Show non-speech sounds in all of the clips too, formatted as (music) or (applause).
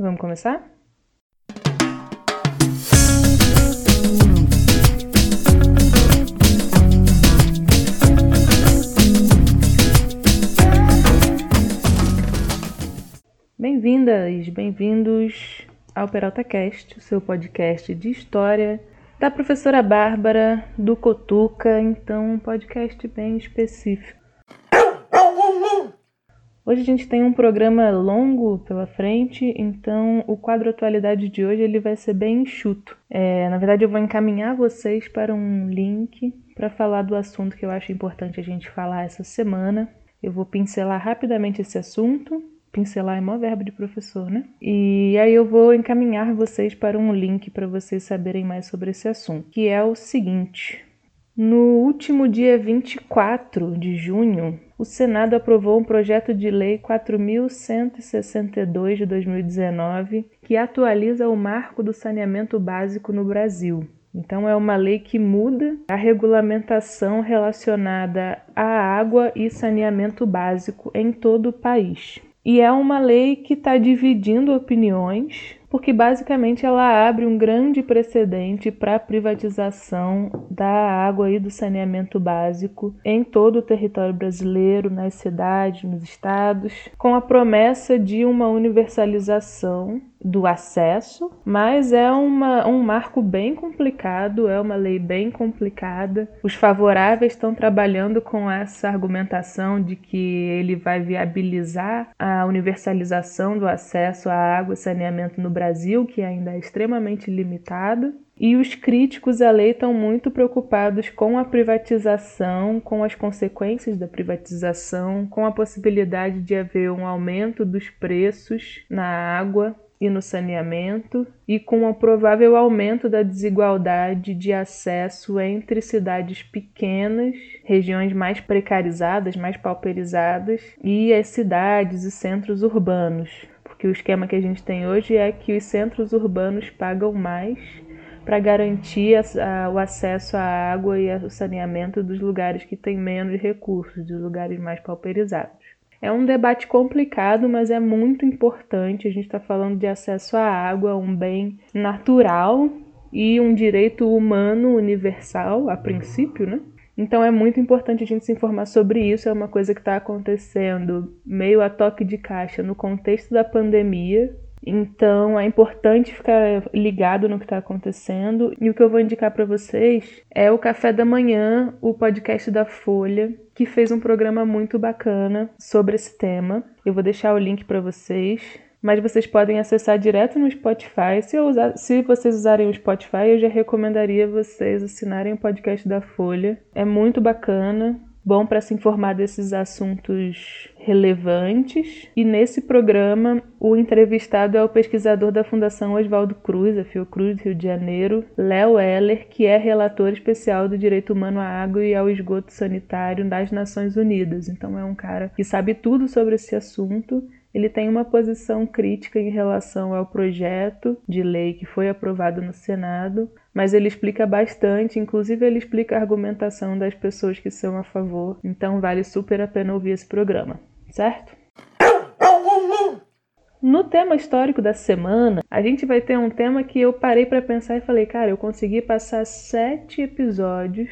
Vamos começar? Bem-vindas, bem-vindos ao Peralta Cast, o seu podcast de história da professora Bárbara do Cotuca, então um podcast bem específico. Hoje a gente tem um programa longo pela frente, então o quadro atualidade de hoje ele vai ser bem enxuto. É, na verdade, eu vou encaminhar vocês para um link para falar do assunto que eu acho importante a gente falar essa semana. Eu vou pincelar rapidamente esse assunto pincelar é mó verbo de professor, né? E aí eu vou encaminhar vocês para um link para vocês saberem mais sobre esse assunto, que é o seguinte: no último dia 24 de junho, o Senado aprovou um projeto de lei 4162 de 2019, que atualiza o marco do saneamento básico no Brasil. Então, é uma lei que muda a regulamentação relacionada à água e saneamento básico em todo o país. E é uma lei que está dividindo opiniões, porque basicamente ela abre um grande precedente para a privatização da água e do saneamento básico em todo o território brasileiro, nas cidades, nos estados, com a promessa de uma universalização do acesso, mas é uma, um marco bem complicado, é uma lei bem complicada. Os favoráveis estão trabalhando com essa argumentação de que ele vai viabilizar a universalização do acesso à água e saneamento no Brasil, que ainda é extremamente limitado. E os críticos à lei estão muito preocupados com a privatização, com as consequências da privatização, com a possibilidade de haver um aumento dos preços na água e no saneamento, e com o provável aumento da desigualdade de acesso entre cidades pequenas, regiões mais precarizadas, mais pauperizadas, e as cidades e centros urbanos. Porque o esquema que a gente tem hoje é que os centros urbanos pagam mais para garantir a, a, o acesso à água e ao saneamento dos lugares que têm menos recursos, dos lugares mais pauperizados. É um debate complicado, mas é muito importante. A gente está falando de acesso à água, um bem natural e um direito humano universal, a princípio, né? Então é muito importante a gente se informar sobre isso. É uma coisa que está acontecendo meio a toque de caixa no contexto da pandemia. Então é importante ficar ligado no que está acontecendo. E o que eu vou indicar para vocês é o Café da Manhã, o podcast da Folha, que fez um programa muito bacana sobre esse tema. Eu vou deixar o link para vocês. Mas vocês podem acessar direto no Spotify. Se, usar, se vocês usarem o Spotify, eu já recomendaria vocês assinarem o podcast da Folha. É muito bacana bom para se informar desses assuntos relevantes. E nesse programa, o entrevistado é o pesquisador da Fundação Oswaldo Cruz, a Fiocruz Rio de Janeiro, Léo Heller, que é relator especial do direito humano à água e ao esgoto sanitário das Nações Unidas. Então é um cara que sabe tudo sobre esse assunto ele tem uma posição crítica em relação ao projeto de lei que foi aprovado no Senado, mas ele explica bastante, inclusive ele explica a argumentação das pessoas que são a favor. Então vale super a pena ouvir esse programa, certo? No tema histórico da semana, a gente vai ter um tema que eu parei para pensar e falei, cara, eu consegui passar sete episódios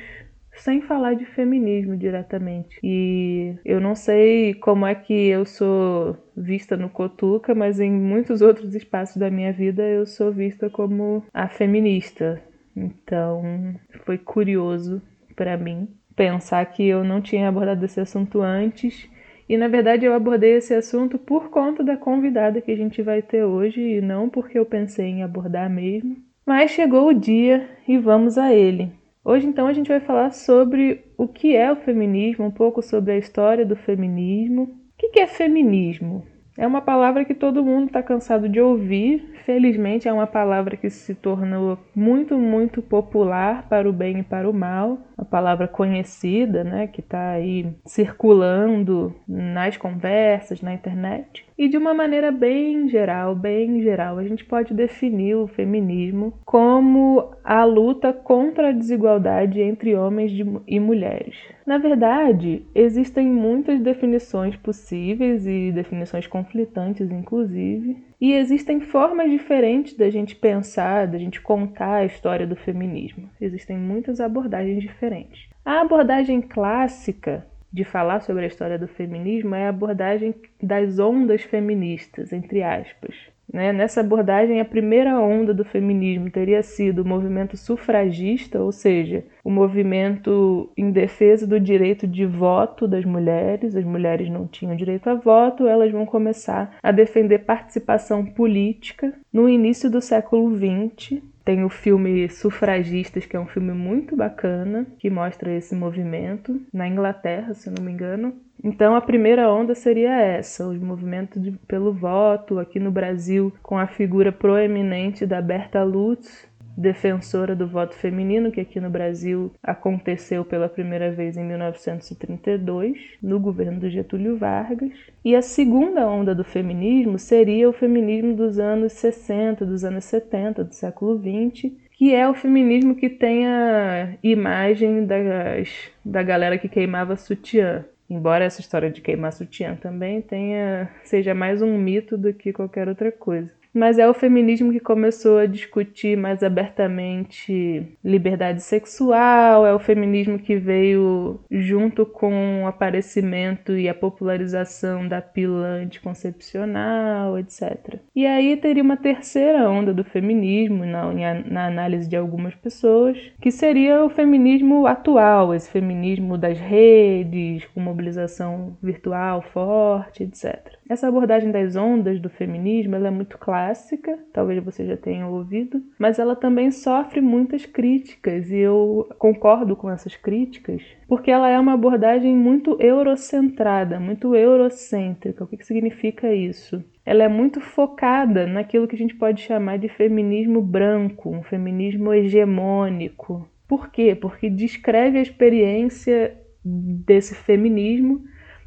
sem falar de feminismo diretamente. E eu não sei como é que eu sou vista no Cotuca, mas em muitos outros espaços da minha vida eu sou vista como a feminista. Então, foi curioso para mim pensar que eu não tinha abordado esse assunto antes. E na verdade eu abordei esse assunto por conta da convidada que a gente vai ter hoje e não porque eu pensei em abordar mesmo. Mas chegou o dia e vamos a ele. Hoje, então, a gente vai falar sobre o que é o feminismo, um pouco sobre a história do feminismo. O que é feminismo? É uma palavra que todo mundo está cansado de ouvir. Felizmente, é uma palavra que se tornou muito, muito popular para o bem e para o mal. Uma palavra conhecida, né, que está aí circulando nas conversas, na internet. E de uma maneira bem geral, bem geral, a gente pode definir o feminismo como a luta contra a desigualdade entre homens e mulheres. Na verdade, existem muitas definições possíveis e definições conflitantes, inclusive, e existem formas diferentes da gente pensar, da gente contar a história do feminismo. Existem muitas abordagens diferentes. A abordagem clássica de falar sobre a história do feminismo é a abordagem das ondas feministas, entre aspas. Né? Nessa abordagem, a primeira onda do feminismo teria sido o movimento sufragista, ou seja, o movimento em defesa do direito de voto das mulheres. As mulheres não tinham direito a voto, elas vão começar a defender participação política no início do século XX. Tem o filme Sufragistas, que é um filme muito bacana, que mostra esse movimento na Inglaterra, se não me engano. Então a primeira onda seria essa, os movimentos de, pelo voto aqui no Brasil, com a figura proeminente da Berta Lutz, defensora do voto feminino, que aqui no Brasil aconteceu pela primeira vez em 1932, no governo do Getúlio Vargas. E a segunda onda do feminismo seria o feminismo dos anos 60, dos anos 70, do século 20, que é o feminismo que tem a imagem das, da galera que queimava sutiã. Embora essa história de queimar sutiã também tenha seja mais um mito do que qualquer outra coisa mas é o feminismo que começou a discutir mais abertamente liberdade sexual, é o feminismo que veio junto com o aparecimento e a popularização da pílula anticoncepcional, etc. E aí teria uma terceira onda do feminismo, na, na análise de algumas pessoas, que seria o feminismo atual, esse feminismo das redes, com mobilização virtual forte, etc. Essa abordagem das ondas do feminismo é muito clássica, talvez você já tenha ouvido, mas ela também sofre muitas críticas e eu concordo com essas críticas, porque ela é uma abordagem muito eurocentrada, muito eurocêntrica. O que, que significa isso? Ela é muito focada naquilo que a gente pode chamar de feminismo branco, um feminismo hegemônico. Por quê? Porque descreve a experiência desse feminismo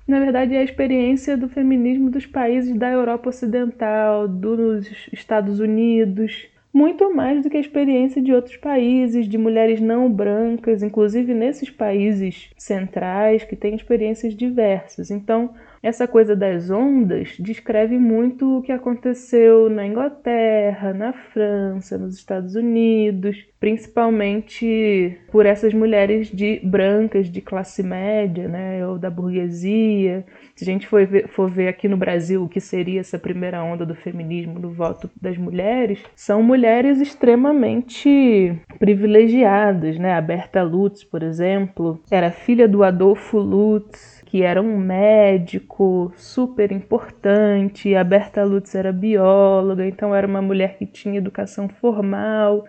na verdade, é a experiência do feminismo dos países da Europa Ocidental, dos Estados Unidos, muito mais do que a experiência de outros países, de mulheres não brancas, inclusive nesses países centrais que têm experiências diversas. Então, essa coisa das ondas descreve muito o que aconteceu na Inglaterra, na França, nos Estados Unidos, principalmente por essas mulheres de brancas de classe média, né, ou da burguesia. Se a gente for ver, for ver aqui no Brasil o que seria essa primeira onda do feminismo, do voto das mulheres, são mulheres extremamente privilegiadas, né? A Berta Lutz, por exemplo, era filha do Adolfo Lutz, que era um médico super importante, a Berta Lutz era bióloga, então era uma mulher que tinha educação formal,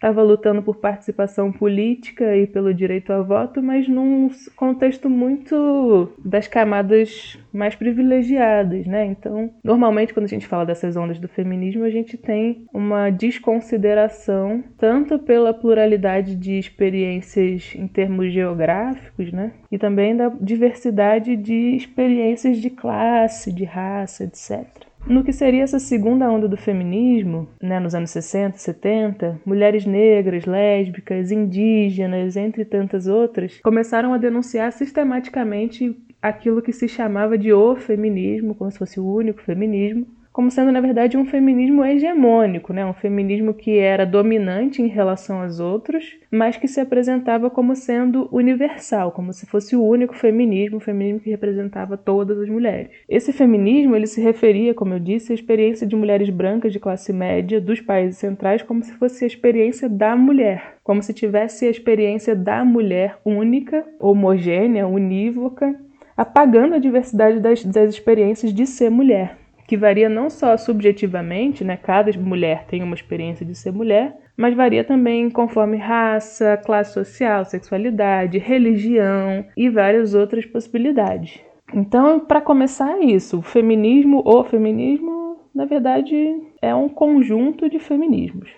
estava lutando por participação política e pelo direito a voto, mas num contexto muito das camadas mais privilegiadas, né? Então, normalmente quando a gente fala dessas ondas do feminismo, a gente tem uma desconsideração tanto pela pluralidade de experiências em termos geográficos, né? E também da diversidade de experiências de classe, de raça, etc. No que seria essa segunda onda do feminismo, né, nos anos 60, 70, mulheres negras, lésbicas, indígenas, entre tantas outras, começaram a denunciar sistematicamente aquilo que se chamava de o feminismo, como se fosse o único feminismo, como sendo na verdade um feminismo hegemônico, né? um feminismo que era dominante em relação aos outros, mas que se apresentava como sendo universal, como se fosse o único feminismo, o feminismo que representava todas as mulheres. Esse feminismo ele se referia, como eu disse, à experiência de mulheres brancas de classe média dos países centrais como se fosse a experiência da mulher, como se tivesse a experiência da mulher única, homogênea, unívoca, apagando a diversidade das, das experiências de ser mulher que varia não só subjetivamente, né? Cada mulher tem uma experiência de ser mulher, mas varia também conforme raça, classe social, sexualidade, religião e várias outras possibilidades. Então, para começar é isso, o feminismo ou feminismo, na verdade, é um conjunto de feminismos.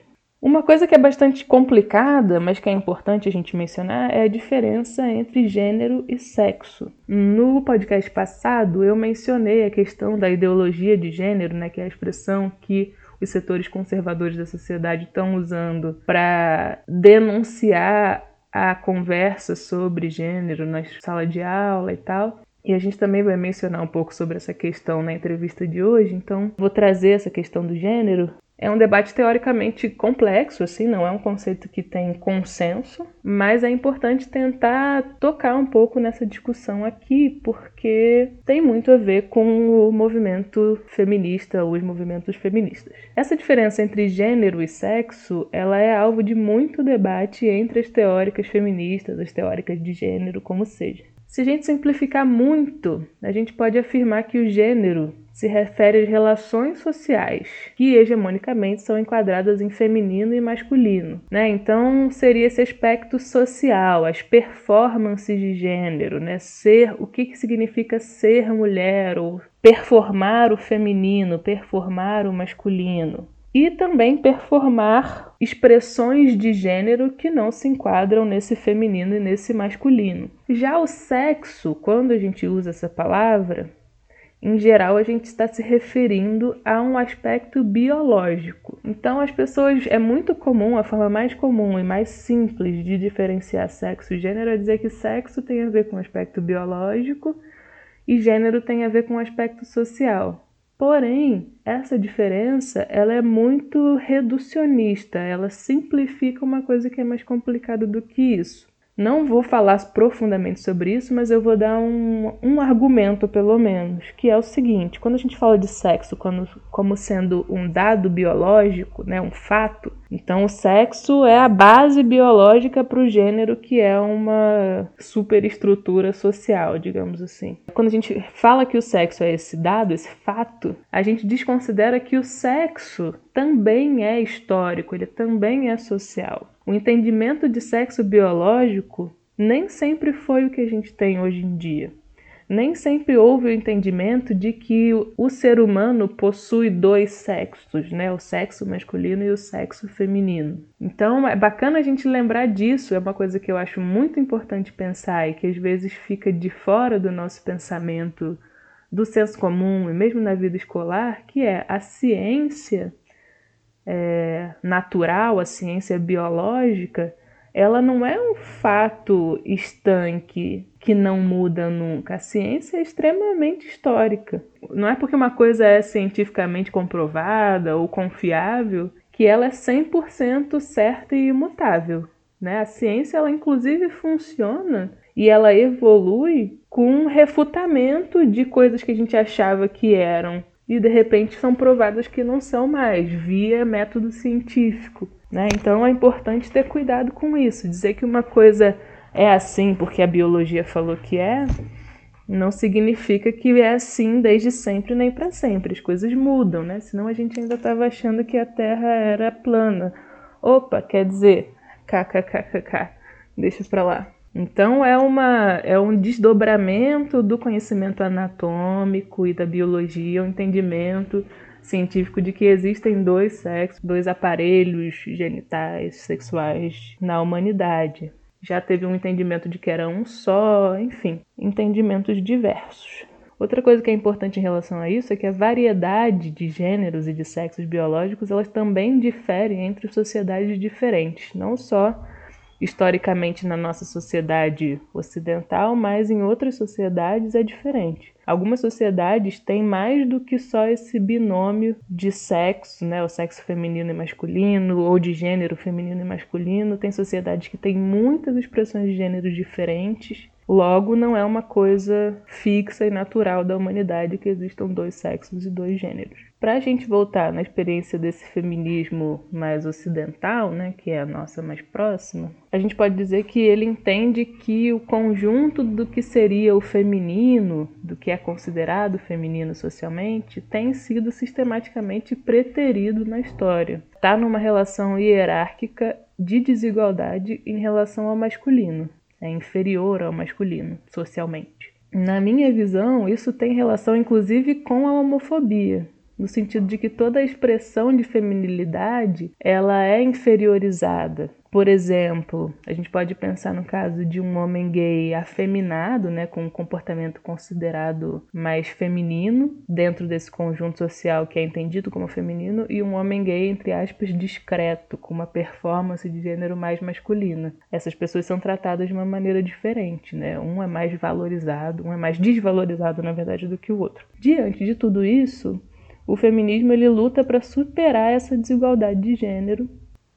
Uma coisa que é bastante complicada, mas que é importante a gente mencionar, é a diferença entre gênero e sexo. No podcast passado, eu mencionei a questão da ideologia de gênero, né, que é a expressão que os setores conservadores da sociedade estão usando para denunciar a conversa sobre gênero na sala de aula e tal. E a gente também vai mencionar um pouco sobre essa questão na entrevista de hoje, então vou trazer essa questão do gênero é um debate teoricamente complexo, assim, não é um conceito que tem consenso, mas é importante tentar tocar um pouco nessa discussão aqui, porque tem muito a ver com o movimento feminista, os movimentos feministas. Essa diferença entre gênero e sexo, ela é alvo de muito debate entre as teóricas feministas, as teóricas de gênero, como seja. Se a gente simplificar muito, a gente pode afirmar que o gênero se refere às relações sociais, que hegemonicamente são enquadradas em feminino e masculino. Né? Então, seria esse aspecto social, as performances de gênero, né? ser o que, que significa ser mulher ou performar o feminino, performar o masculino e também performar expressões de gênero que não se enquadram nesse feminino e nesse masculino. Já o sexo, quando a gente usa essa palavra, em geral a gente está se referindo a um aspecto biológico. Então as pessoas é muito comum, a forma mais comum e mais simples de diferenciar sexo e gênero é dizer que sexo tem a ver com o aspecto biológico e gênero tem a ver com o aspecto social. Porém, essa diferença ela é muito reducionista, ela simplifica uma coisa que é mais complicada do que isso. Não vou falar profundamente sobre isso, mas eu vou dar um, um argumento, pelo menos, que é o seguinte: quando a gente fala de sexo quando, como sendo um dado biológico, né, um fato, então o sexo é a base biológica para o gênero, que é uma superestrutura social, digamos assim. Quando a gente fala que o sexo é esse dado, esse fato, a gente desconsidera que o sexo também é histórico, ele também é social. O entendimento de sexo biológico nem sempre foi o que a gente tem hoje em dia. Nem sempre houve o entendimento de que o ser humano possui dois sexos, né? O sexo masculino e o sexo feminino. Então é bacana a gente lembrar disso, é uma coisa que eu acho muito importante pensar e que às vezes fica de fora do nosso pensamento, do senso comum e mesmo na vida escolar, que é a ciência é, natural, a ciência biológica, ela não é um fato estanque que não muda nunca. A ciência é extremamente histórica. Não é porque uma coisa é cientificamente comprovada ou confiável que ela é 100% certa e imutável. Né? A ciência, ela inclusive funciona e ela evolui com refutamento de coisas que a gente achava que eram e de repente são provadas que não são mais, via método científico. Né? Então é importante ter cuidado com isso. Dizer que uma coisa é assim porque a biologia falou que é, não significa que é assim desde sempre nem para sempre. As coisas mudam, né? Senão a gente ainda estava achando que a Terra era plana. Opa, quer dizer, kkkk, deixa para lá. Então é, uma, é um desdobramento do conhecimento anatômico e da biologia, o um entendimento científico de que existem dois sexos, dois aparelhos genitais sexuais na humanidade. Já teve um entendimento de que era um só, enfim, entendimentos diversos. Outra coisa que é importante em relação a isso é que a variedade de gêneros e de sexos biológicos elas também diferem entre sociedades diferentes, não só historicamente na nossa sociedade ocidental, mas em outras sociedades é diferente. Algumas sociedades têm mais do que só esse binômio de sexo, né, o sexo feminino e masculino, ou de gênero feminino e masculino. Tem sociedades que têm muitas expressões de gênero diferentes Logo, não é uma coisa fixa e natural da humanidade que existam dois sexos e dois gêneros. Para a gente voltar na experiência desse feminismo mais ocidental, né, que é a nossa mais próxima, a gente pode dizer que ele entende que o conjunto do que seria o feminino, do que é considerado feminino socialmente, tem sido sistematicamente preterido na história. Está numa relação hierárquica de desigualdade em relação ao masculino é inferior ao masculino, socialmente. Na minha visão, isso tem relação inclusive com a homofobia, no sentido de que toda expressão de feminilidade ela é inferiorizada. Por exemplo, a gente pode pensar no caso de um homem gay afeminado, né, com um comportamento considerado mais feminino dentro desse conjunto social que é entendido como feminino, e um homem gay, entre aspas, discreto, com uma performance de gênero mais masculina. Essas pessoas são tratadas de uma maneira diferente, né? Um é mais valorizado, um é mais desvalorizado, na verdade, do que o outro. Diante de tudo isso, o feminismo ele luta para superar essa desigualdade de gênero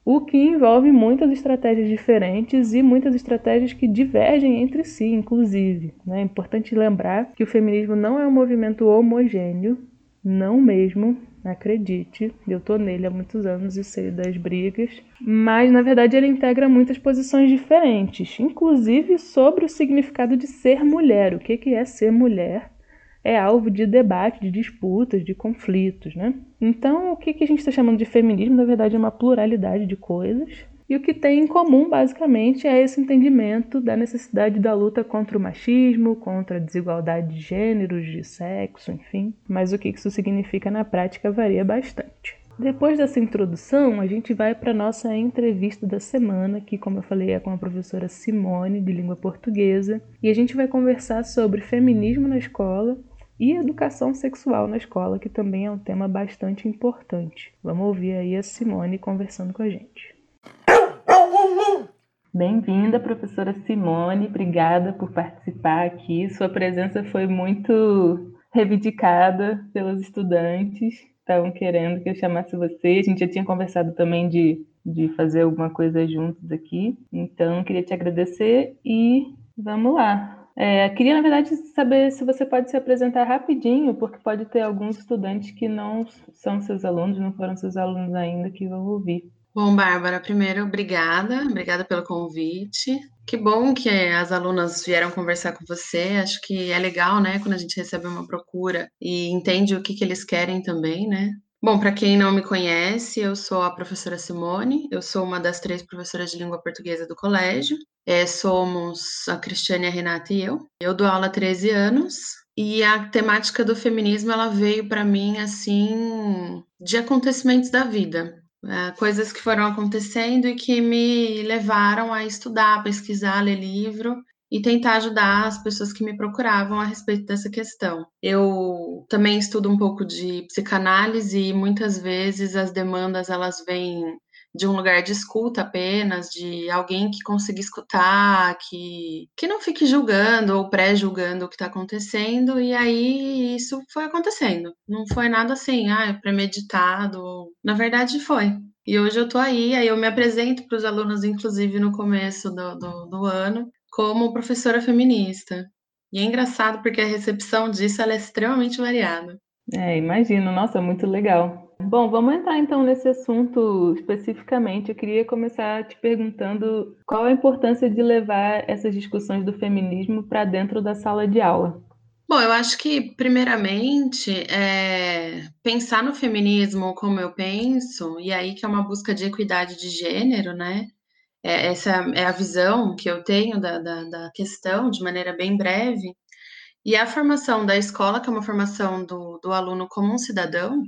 o que envolve muitas estratégias diferentes e muitas estratégias que divergem entre si, inclusive. Né? É importante lembrar que o feminismo não é um movimento homogêneo, não mesmo, acredite, eu tô nele há muitos anos e sei das brigas, mas na verdade ele integra muitas posições diferentes, inclusive sobre o significado de ser mulher, o que é ser mulher, é alvo de debate, de disputas, de conflitos, né? Então, o que, a gente está chamando de feminismo, na verdade, é uma pluralidade de coisas. E o que tem em comum, basicamente, é esse entendimento da necessidade da luta contra o machismo, contra a desigualdade de gêneros, de sexo, enfim. Mas o que isso significa na prática varia bastante. Depois dessa introdução, a gente vai para a nossa entrevista da semana, que, como eu falei, é com a professora Simone, de língua portuguesa, e a gente vai conversar sobre feminismo na escola e educação sexual na escola, que também é um tema bastante importante. Vamos ouvir aí a Simone conversando com a gente. Bem-vinda, professora Simone, obrigada por participar aqui. Sua presença foi muito reivindicada pelos estudantes, estavam querendo que eu chamasse você. A gente já tinha conversado também de, de fazer alguma coisa juntos aqui, então queria te agradecer e vamos lá. É, queria, na verdade, saber se você pode se apresentar rapidinho, porque pode ter alguns estudantes que não são seus alunos, não foram seus alunos ainda, que vão ouvir. Bom, Bárbara, primeiro, obrigada, obrigada pelo convite. Que bom que as alunas vieram conversar com você. Acho que é legal, né, quando a gente recebe uma procura e entende o que, que eles querem também, né? Bom, para quem não me conhece, eu sou a professora Simone, eu sou uma das três professoras de língua portuguesa do colégio. É, somos a Cristiane, a Renata e eu. Eu dou aula há 13 anos e a temática do feminismo ela veio para mim assim de acontecimentos da vida. É, coisas que foram acontecendo e que me levaram a estudar, pesquisar, ler livro e tentar ajudar as pessoas que me procuravam a respeito dessa questão. Eu também estudo um pouco de psicanálise e muitas vezes as demandas elas vêm de um lugar de escuta apenas, de alguém que consiga escutar, que, que não fique julgando ou pré-julgando o que está acontecendo, e aí isso foi acontecendo. Não foi nada assim, ah, premeditado. Na verdade, foi. E hoje eu tô aí, aí eu me apresento para os alunos, inclusive no começo do, do, do ano, como professora feminista. E é engraçado porque a recepção disso é extremamente variada. É, imagino. Nossa, muito legal. Bom, vamos entrar então nesse assunto especificamente. Eu queria começar te perguntando qual a importância de levar essas discussões do feminismo para dentro da sala de aula. Bom, eu acho que, primeiramente, é pensar no feminismo como eu penso, e aí que é uma busca de equidade de gênero, né? É, essa é a visão que eu tenho da, da, da, questão, de maneira bem breve. E a formação da escola, que é uma formação do, do aluno como um cidadão,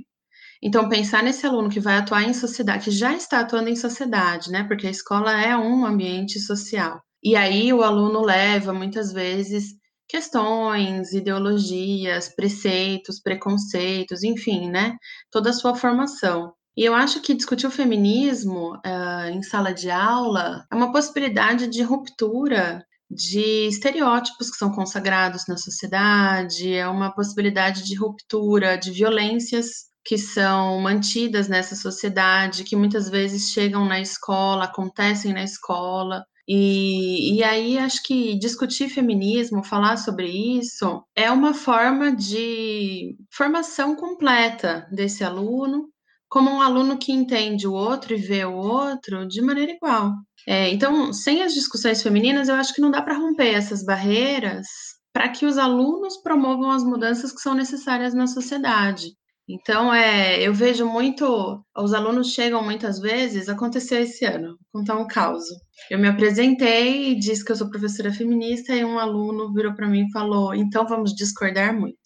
então pensar nesse aluno que vai atuar em sociedade, que já está atuando em sociedade, né? Porque a escola é um ambiente social. E aí o aluno leva muitas vezes questões, ideologias, preceitos, preconceitos, enfim, né? Toda a sua formação. E eu acho que discutir o feminismo uh, em sala de aula é uma possibilidade de ruptura de estereótipos que são consagrados na sociedade, é uma possibilidade de ruptura de violências que são mantidas nessa sociedade, que muitas vezes chegam na escola, acontecem na escola. E, e aí acho que discutir feminismo, falar sobre isso, é uma forma de formação completa desse aluno como um aluno que entende o outro e vê o outro de maneira igual. É, então, sem as discussões femininas, eu acho que não dá para romper essas barreiras para que os alunos promovam as mudanças que são necessárias na sociedade. Então, é, eu vejo muito, os alunos chegam muitas vezes, aconteceu esse ano, vou contar um caso. Eu me apresentei e disse que eu sou professora feminista e um aluno virou para mim e falou: "Então vamos discordar muito".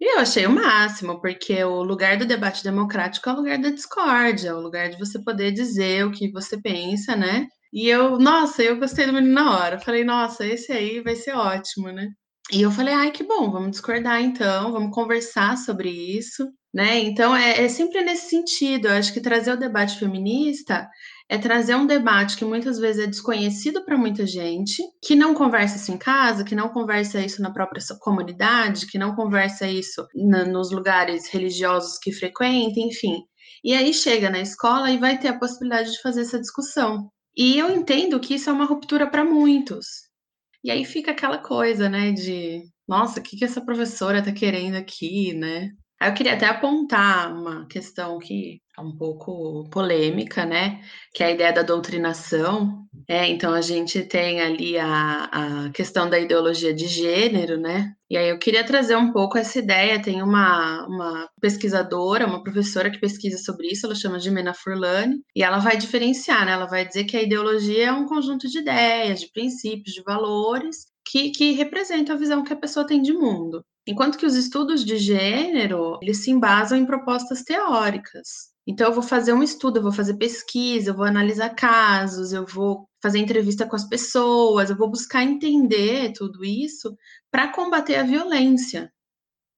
E eu achei o máximo, porque o lugar do debate democrático é o lugar da discórdia, é o lugar de você poder dizer o que você pensa, né? E eu, nossa, eu gostei do menino na hora. Falei, nossa, esse aí vai ser ótimo, né? E eu falei, ai, que bom, vamos discordar então, vamos conversar sobre isso, né? Então é, é sempre nesse sentido. Eu acho que trazer o debate feminista é trazer um debate que muitas vezes é desconhecido para muita gente, que não conversa isso em casa, que não conversa isso na própria comunidade, que não conversa isso na, nos lugares religiosos que frequenta, enfim. E aí chega na escola e vai ter a possibilidade de fazer essa discussão. E eu entendo que isso é uma ruptura para muitos. E aí fica aquela coisa, né, de nossa, o que, que essa professora está querendo aqui, né? Eu queria até apontar uma questão que é um pouco polêmica, né? Que é a ideia da doutrinação. É, então a gente tem ali a, a questão da ideologia de gênero, né? E aí eu queria trazer um pouco essa ideia. Tem uma, uma pesquisadora, uma professora que pesquisa sobre isso, ela chama de Mena Furlani, e ela vai diferenciar, né? Ela vai dizer que a ideologia é um conjunto de ideias, de princípios, de valores que, que representam a visão que a pessoa tem de mundo. Enquanto que os estudos de gênero, eles se embasam em propostas teóricas. Então, eu vou fazer um estudo, eu vou fazer pesquisa, eu vou analisar casos, eu vou fazer entrevista com as pessoas, eu vou buscar entender tudo isso para combater a violência,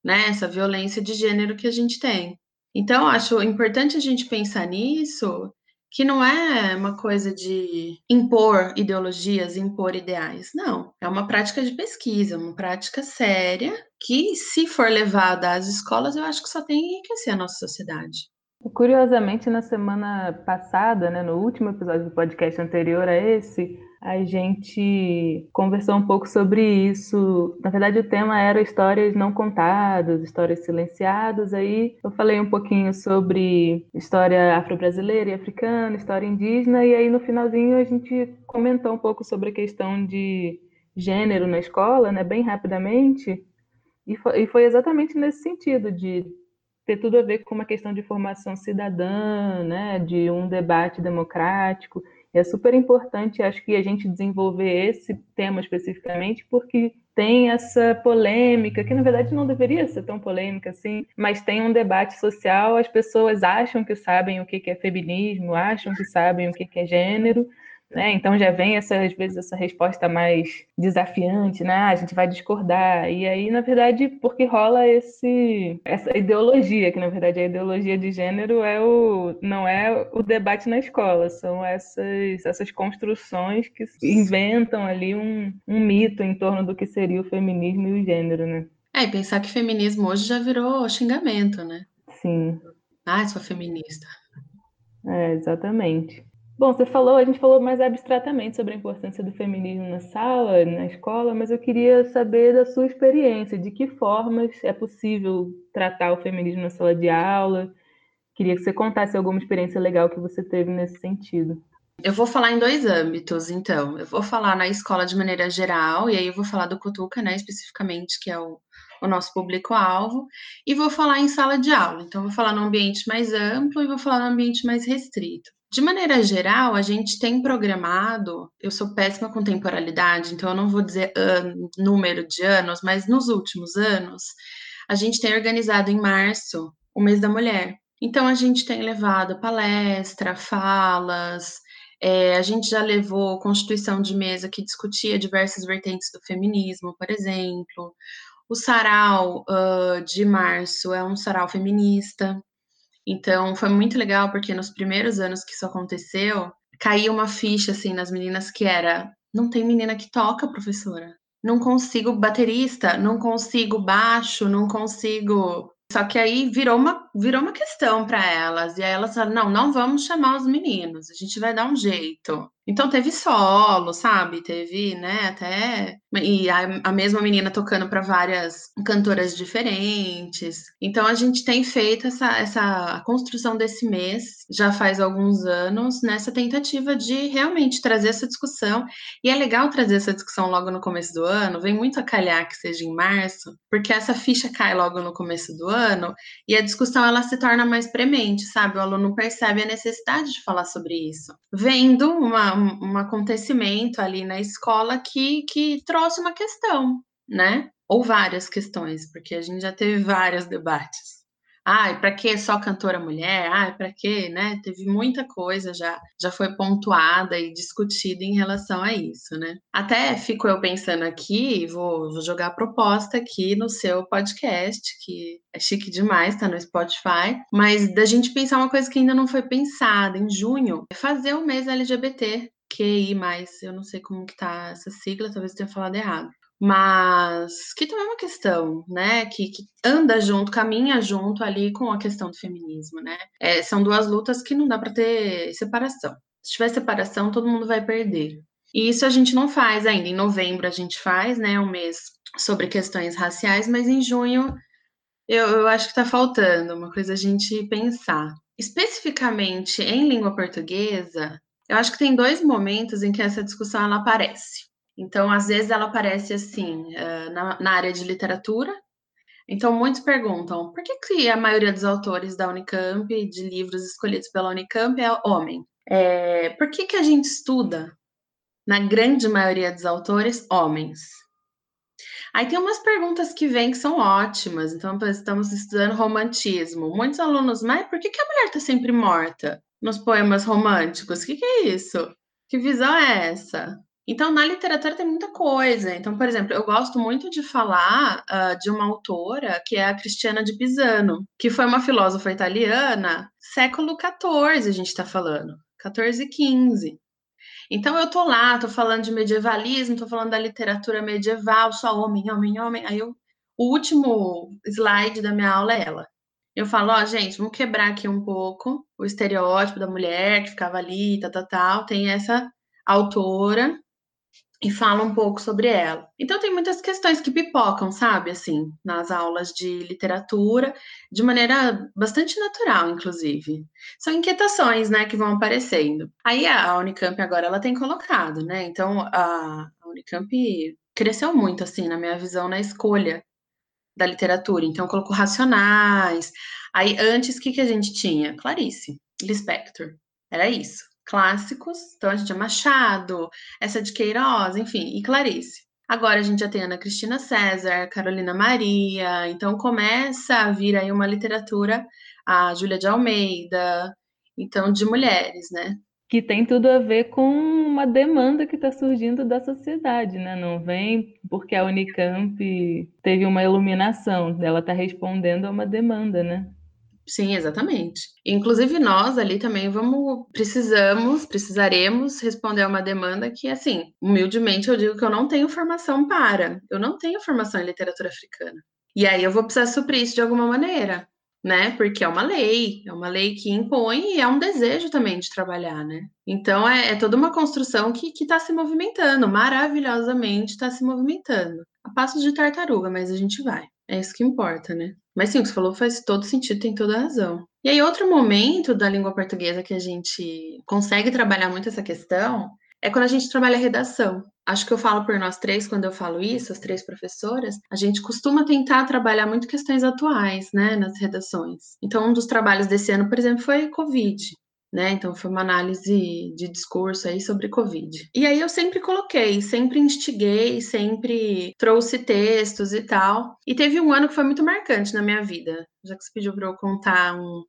né? Essa violência de gênero que a gente tem. Então, acho importante a gente pensar nisso que não é uma coisa de impor ideologias, impor ideais. Não, é uma prática de pesquisa, uma prática séria que, se for levada às escolas, eu acho que só tem a enriquecer a nossa sociedade. Curiosamente, na semana passada, né, no último episódio do podcast anterior a esse, a gente conversou um pouco sobre isso. Na verdade, o tema era histórias não contadas, histórias silenciadas. Aí eu falei um pouquinho sobre história afro-brasileira e africana, história indígena, e aí no finalzinho a gente comentou um pouco sobre a questão de gênero na escola, né, bem rapidamente. E foi, e foi exatamente nesse sentido de ter tudo a ver com uma questão de formação cidadã, né, de um debate democrático é super importante, acho que a gente desenvolver esse tema especificamente, porque tem essa polêmica, que na verdade não deveria ser tão polêmica assim, mas tem um debate social, as pessoas acham que sabem o que é feminismo, acham que sabem o que é gênero, né? Então já vem essa, às vezes essa resposta mais desafiante, né? Ah, a gente vai discordar. E aí, na verdade, porque rola esse essa ideologia, que na verdade a ideologia de gênero é o não é o debate na escola, são essas essas construções que inventam ali um, um mito em torno do que seria o feminismo e o gênero, né? É, e pensar que feminismo hoje já virou xingamento, né? Sim. Ah, sou feminista. É, exatamente. Bom, você falou, a gente falou mais abstratamente sobre a importância do feminismo na sala, na escola, mas eu queria saber da sua experiência, de que formas é possível tratar o feminismo na sala de aula. Queria que você contasse alguma experiência legal que você teve nesse sentido. Eu vou falar em dois âmbitos, então. Eu vou falar na escola de maneira geral, e aí eu vou falar do Cutuca, né, especificamente, que é o, o nosso público-alvo, e vou falar em sala de aula. Então, vou falar no ambiente mais amplo e vou falar no ambiente mais restrito. De maneira geral, a gente tem programado. Eu sou péssima com temporalidade, então eu não vou dizer ano, número de anos, mas nos últimos anos, a gente tem organizado em março o mês da mulher. Então, a gente tem levado palestra, falas, é, a gente já levou constituição de mesa que discutia diversas vertentes do feminismo, por exemplo. O sarau uh, de março é um sarau feminista, então foi muito legal porque nos primeiros anos que isso aconteceu, caiu uma ficha assim nas meninas que era: não tem menina que toca, professora. Não consigo baterista, não consigo baixo, não consigo só que aí virou uma, virou uma questão para elas. E aí elas falaram: não, não vamos chamar os meninos, a gente vai dar um jeito. Então teve solo, sabe? Teve, né, até. E a, a mesma menina tocando para várias cantoras diferentes. Então a gente tem feito essa, essa construção desse mês, já faz alguns anos, nessa tentativa de realmente trazer essa discussão. E é legal trazer essa discussão logo no começo do ano, vem muito a calhar que seja em março, porque essa ficha cai logo no começo do ano e a discussão ela se torna mais premente, sabe? O aluno percebe a necessidade de falar sobre isso. Vendo uma um, acontecimento ali na escola que, que trouxe uma questão, né? Ou várias questões, porque a gente já teve vários debates. Ai, para que só cantora mulher? Ai, para que, né? Teve muita coisa já, já foi pontuada e discutida em relação a isso, né? Até fico eu pensando aqui, vou, vou jogar a proposta aqui no seu podcast, que é chique demais, tá no Spotify, mas da gente pensar uma coisa que ainda não foi pensada em junho, é fazer o mês LGBT, QI+, eu não sei como que tá essa sigla, talvez eu tenha falado errado mas que também é uma questão, né, que, que, anda junto, caminha junto ali com a questão do feminismo, né? É, são duas lutas que não dá para ter separação. Se tiver separação, todo mundo vai perder. E isso a gente não faz ainda. Em novembro a gente faz, né, um mês sobre questões raciais, mas em junho eu, eu acho que está faltando uma coisa a gente pensar. Especificamente em língua portuguesa, eu acho que tem dois momentos em que essa discussão ela aparece. Então, às vezes, ela aparece assim, eh, na, área de literatura. Então, muitos perguntam por que, que a maioria dos autores da Unicamp, de livros escolhidos pela Unicamp, é homem? É, por que, que a gente estuda, na grande maioria dos autores, homens? Aí tem umas perguntas que vêm que são ótimas. Então, estamos estudando romantismo. Muitos alunos, mas por que, que a mulher está sempre morta nos poemas românticos? O que, que é isso? Que visão é essa? Então, na literatura tem muita coisa. Então, por exemplo, eu gosto muito de falar uh, de uma autora que é a Cristiana de Pisano, que foi uma filósofa italiana, século XIV, a gente está falando, 14 e 15. Então, eu tô lá, tô falando de medievalismo, tô falando da literatura medieval, só homem, homem, homem. Aí, eu, o último slide da minha aula é ela. Eu falo, ó, gente, vamos quebrar aqui um pouco o estereótipo da mulher que ficava ali, tal, tal, tal. Tem essa autora e fala um pouco sobre ela. Então tem muitas questões que pipocam, sabe, assim, nas aulas de literatura, de maneira bastante natural, inclusive. São inquietações, né, que vão aparecendo. Aí a Unicamp agora ela tem colocado, né? Então a Unicamp cresceu muito assim na minha visão na escolha da literatura. Então colocou Racionais. Aí antes o que que a gente tinha? Clarice Lispector. Era isso clássicos. Então a gente tinha Machado, essa de Queiroz, enfim, e Clarice. Agora a gente já tem Ana Cristina César, Carolina Maria, então começa a vir aí uma literatura, a Júlia de Almeida, então de mulheres, né? Que tem tudo a ver com uma demanda que está surgindo da sociedade, né? Não vem porque a Unicamp teve uma iluminação, ela está respondendo a uma demanda, né? Sim, exatamente. Inclusive nós ali também vamos, precisamos, precisaremos responder a uma demanda que, assim, humildemente eu digo que eu não tenho formação para, eu não tenho formação em literatura africana. E aí eu vou precisar suprir isso de alguma maneira, né? Porque é uma lei, é uma lei que impõe e é um desejo também de trabalhar, né? Então é, é toda uma construção que está se movimentando, maravilhosamente está se movimentando. A passos de tartaruga, mas a gente vai. É isso que importa, né? Mas sim, o que você falou faz todo sentido, tem toda a razão. E aí, outro momento da língua portuguesa que a gente consegue trabalhar muito essa questão é quando a gente trabalha a redação. Acho que eu falo por nós três quando eu falo isso, as três professoras, a gente costuma tentar trabalhar muito questões atuais, né, nas redações. Então, um dos trabalhos desse ano, por exemplo, foi Covid né? Então foi uma análise de discurso aí sobre Covid. E aí eu sempre coloquei, sempre instiguei, sempre trouxe textos e tal. E teve um ano que foi muito marcante na minha vida, já que você pediu para eu contar um,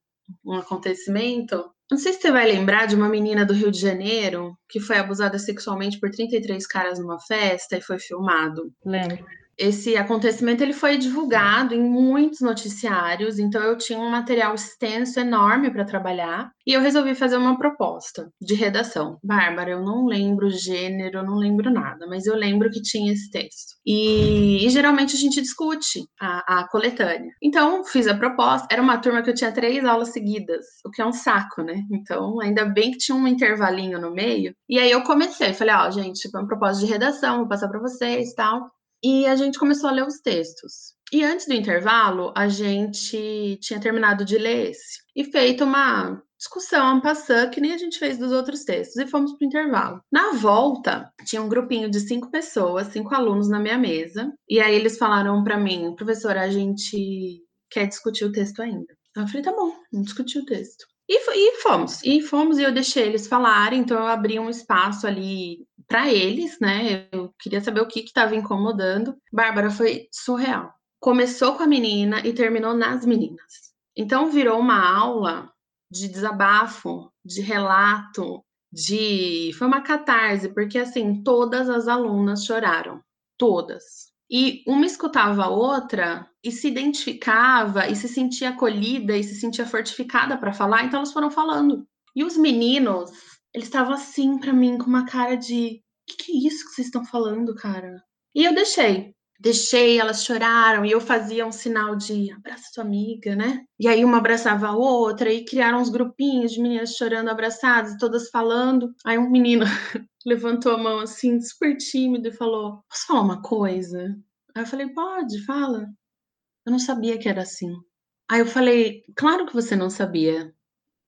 um acontecimento. Não sei se você vai lembrar de uma menina do Rio de Janeiro que foi abusada sexualmente por 33 caras numa festa e foi filmado. Lembro esse acontecimento ele foi divulgado em muitos noticiários, então eu tinha um material extenso, enorme para trabalhar, e eu resolvi fazer uma proposta de redação. Bárbara, eu não lembro o gênero, eu não lembro nada, mas eu lembro que tinha esse texto. E, e geralmente a gente discute a, a, coletânea. Então, fiz a proposta, era uma turma que eu tinha três aulas seguidas, o que é um saco, né? Então, ainda bem que tinha um intervalinho no meio. E aí eu comecei, falei, ó, oh, gente, foi uma proposta de redação, vou passar para vocês tal e a gente começou a ler os textos. E antes do intervalo, a gente tinha terminado de ler esse e feito uma discussão, um passant, que nem a gente fez dos outros textos, e fomos para o intervalo. Na volta, tinha um grupinho de cinco pessoas, cinco alunos na minha mesa, e aí eles falaram para mim, professora, a gente quer discutir o texto ainda. Eu falei, tá bom, vamos discutir o texto. E, e fomos, e fomos, e eu deixei eles falarem, então eu abri um espaço ali para eles, né? Eu queria saber o que estava incomodando. Bárbara foi surreal. Começou com a menina e terminou nas meninas. Então virou uma aula de desabafo, de relato, de. Foi uma catarse, porque assim, todas as alunas choraram. Todas. E uma escutava a outra e se identificava e se sentia acolhida e se sentia fortificada para falar, então elas foram falando. E os meninos, eles estavam assim para mim com uma cara de: "Que que é isso que vocês estão falando, cara?" E eu deixei deixei, elas choraram e eu fazia um sinal de abraça sua amiga, né? E aí uma abraçava a outra e criaram uns grupinhos de meninas chorando abraçadas, todas falando. Aí um menino (laughs) levantou a mão assim, super tímido e falou: "Posso falar uma coisa?" Aí eu falei: "Pode, fala." Eu não sabia que era assim. Aí eu falei: "Claro que você não sabia.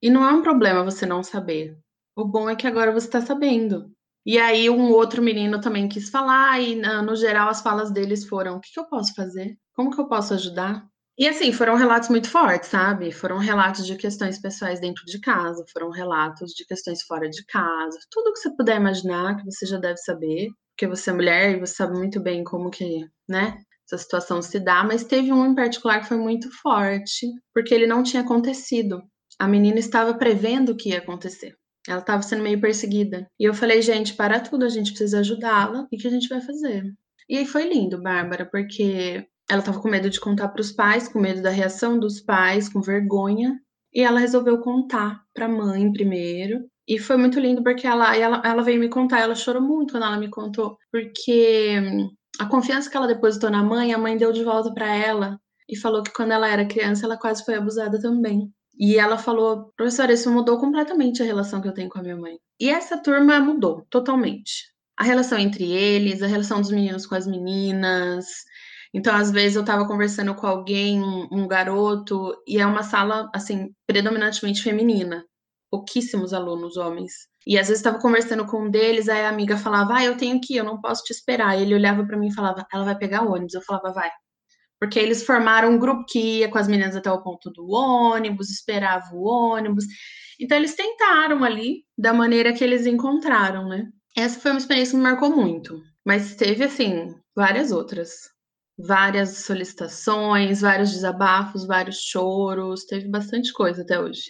E não é um problema você não saber. O bom é que agora você tá sabendo." E aí um outro menino também quis falar e no geral as falas deles foram: "O que que eu posso fazer? Como que eu posso ajudar?" E assim, foram relatos muito fortes, sabe? Foram relatos de questões pessoais dentro de casa, foram relatos de questões fora de casa, tudo que você puder imaginar, que você já deve saber, porque você é mulher e você sabe muito bem como que, né, essa situação se dá, mas teve um em particular que foi muito forte, porque ele não tinha acontecido. A menina estava prevendo o que ia acontecer. Ela estava sendo meio perseguida. E eu falei, gente, para tudo, a gente precisa ajudá-la. O que a gente vai fazer? E aí foi lindo, Bárbara, porque ela estava com medo de contar para os pais, com medo da reação dos pais, com vergonha. E ela resolveu contar para a mãe primeiro. E foi muito lindo porque ela, ela, ela veio me contar, ela chorou muito quando ela me contou, porque a confiança que ela depositou na mãe, a mãe deu de volta para ela e falou que quando ela era criança ela quase foi abusada também. E ela falou, professora, isso mudou completamente a relação que eu tenho com a minha mãe. E essa turma mudou totalmente. A relação entre eles, a relação dos meninos com as meninas. Então, às vezes, eu estava conversando com alguém, um, garoto, e é uma sala, assim, predominantemente feminina. Pouquíssimos alunos homens. E às vezes estava conversando com um deles, aí a amiga falava, ah, eu tenho que ir, eu não posso te esperar. E ele olhava para mim e falava, ela vai pegar o ônibus. Eu falava, vai porque eles formaram um grupo que ia com as meninas até o ponto do ônibus, esperava o ônibus. Então eles tentaram ali da maneira que eles encontraram, né? Essa foi uma experiência que me marcou muito, mas teve assim várias outras, várias solicitações, vários desabafos, vários choros, teve bastante coisa até hoje.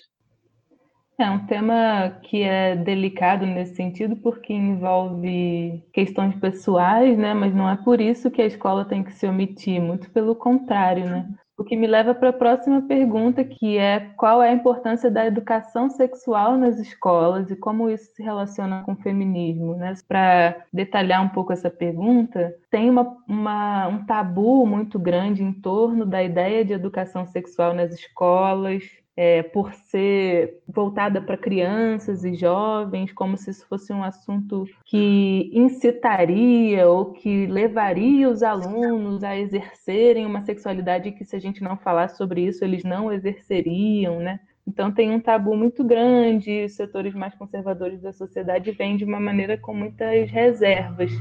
É um tema que é delicado nesse sentido, porque envolve questões pessoais, né? Mas não é por isso que a escola tem que se omitir, muito pelo contrário, né? O que me leva para a próxima pergunta, que é qual é a importância da educação sexual nas escolas e como isso se relaciona com o feminismo. Né? Para detalhar um pouco essa pergunta, tem uma, uma, um tabu muito grande em torno da ideia de educação sexual nas escolas, é, por ser voltada para crianças e jovens, como se isso fosse um assunto que incitaria ou que levaria os alunos a exercerem uma sexualidade que, se a gente não falar sobre isso, eles não exerceriam, né? Então tem um tabu muito grande, os setores mais conservadores da sociedade vêm de uma maneira com muitas reservas.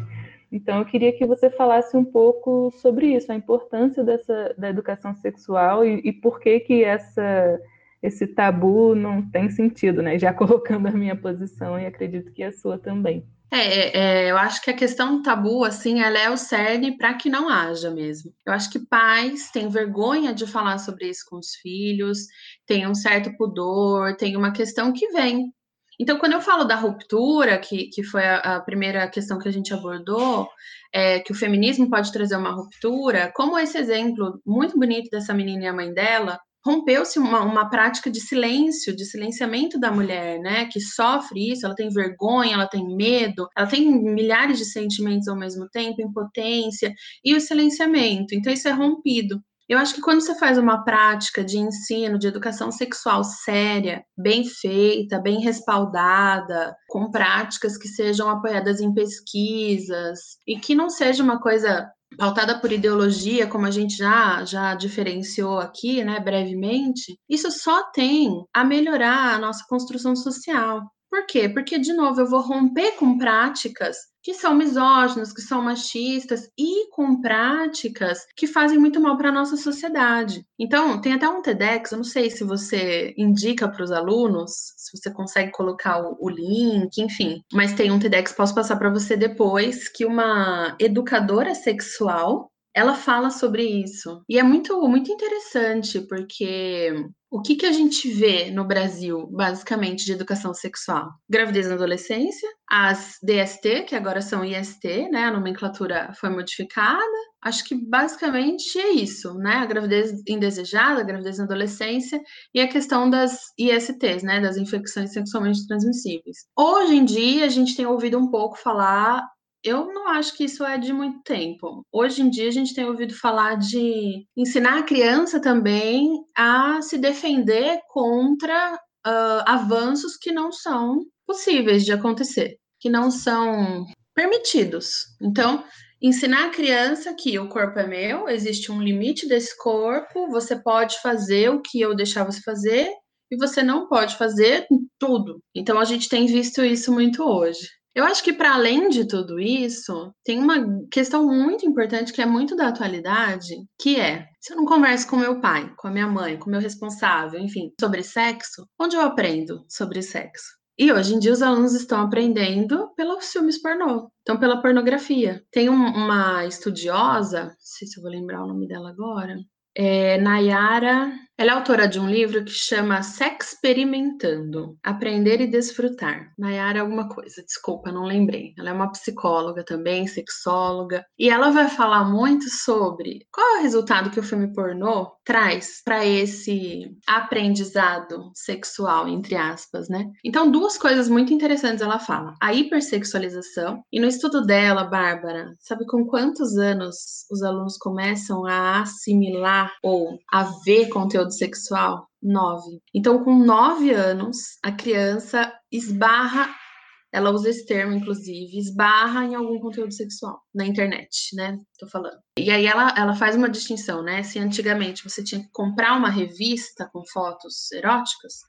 Então eu queria que você falasse um pouco sobre isso, a importância dessa, da educação sexual e, e por que que essa esse tabu não tem sentido, né? Já (laughs) colocando a minha posição e acredito que a sua também. É, é, é, eu acho que a questão do tabu, assim, ela é o cerne para que não haja mesmo. Eu acho que pais têm vergonha de falar sobre isso com os filhos, tem um certo pudor, tem uma questão que vem. Então, quando eu falo da ruptura, que, que foi a, a primeira questão que a gente abordou, é, que o feminismo pode trazer uma ruptura, como esse exemplo muito bonito dessa menina e a mãe dela, rompeu-se uma, uma prática de silêncio, de silenciamento da mulher, né? Que sofre isso, ela tem vergonha, ela tem medo, ela tem milhares de sentimentos ao mesmo tempo, impotência e o silenciamento. Então, isso é rompido. Eu acho que quando você faz uma prática de ensino, de educação sexual séria, bem feita, bem respaldada, com práticas que sejam apoiadas em pesquisas e que não seja uma coisa pautada por ideologia, como a gente já, já diferenciou aqui, né, brevemente, isso só tem a melhorar a nossa construção social. Por quê? Porque, de novo, eu vou romper com práticas que são misóginas, que são machistas e com práticas que fazem muito mal para a nossa sociedade. Então, tem até um TEDx, eu não sei se você indica para os alunos, se você consegue colocar o, o, link, enfim, mas tem um TEDx, posso passar para você depois, que uma educadora sexual ela fala sobre isso. E é muito, muito interessante, porque o que, que a gente vê no Brasil, basicamente, de educação sexual? Gravidez na adolescência, as DST, que agora são IST, né? A nomenclatura foi modificada. Acho que basicamente é isso, né? A gravidez indesejada, a gravidez na adolescência e a questão das ISTs, né? Das infecções sexualmente transmissíveis. Hoje em dia, a gente tem ouvido um pouco falar eu não acho que isso é de muito tempo. Hoje em dia a gente tem ouvido falar de ensinar a criança também a se defender contra uh, avanços que não são possíveis de acontecer, que não são permitidos. Então, ensinar a criança que o corpo é meu, existe um limite desse corpo, você pode fazer o que eu deixar você fazer e você não pode fazer tudo. Então a gente tem visto isso muito hoje. Eu acho que, para além de tudo isso, tem uma questão muito importante que é muito da atualidade, que é: se eu não converso com meu pai, com a minha mãe, com meu responsável, enfim, sobre sexo, onde eu aprendo sobre sexo? E hoje em dia os alunos estão aprendendo pelos filmes pornô, então pela pornografia. Tem um, uma estudiosa, não sei se eu vou lembrar o nome dela agora, é Nayara ela é autora de um livro que chama Sex Experimentando, Aprender e Desfrutar. Nayara alguma coisa, desculpa, não lembrei. Ela é uma psicóloga também, sexóloga, e ela vai falar muito sobre qual é o resultado que o filme pornô traz para esse aprendizado sexual, entre aspas, né? Então, duas coisas muito interessantes ela fala: a hipersexualização, e no estudo dela, Bárbara, sabe com quantos anos os alunos começam a assimilar ou a ver conteúdo sexual? Nove. Então, com nove anos, a criança esbarra, ela usa esse termo, inclusive, esbarra em algum conteúdo sexual na internet, né? Tô falando. E aí ela, ela faz uma distinção, né? Se antigamente você tinha que comprar uma revista com fotos eróticas,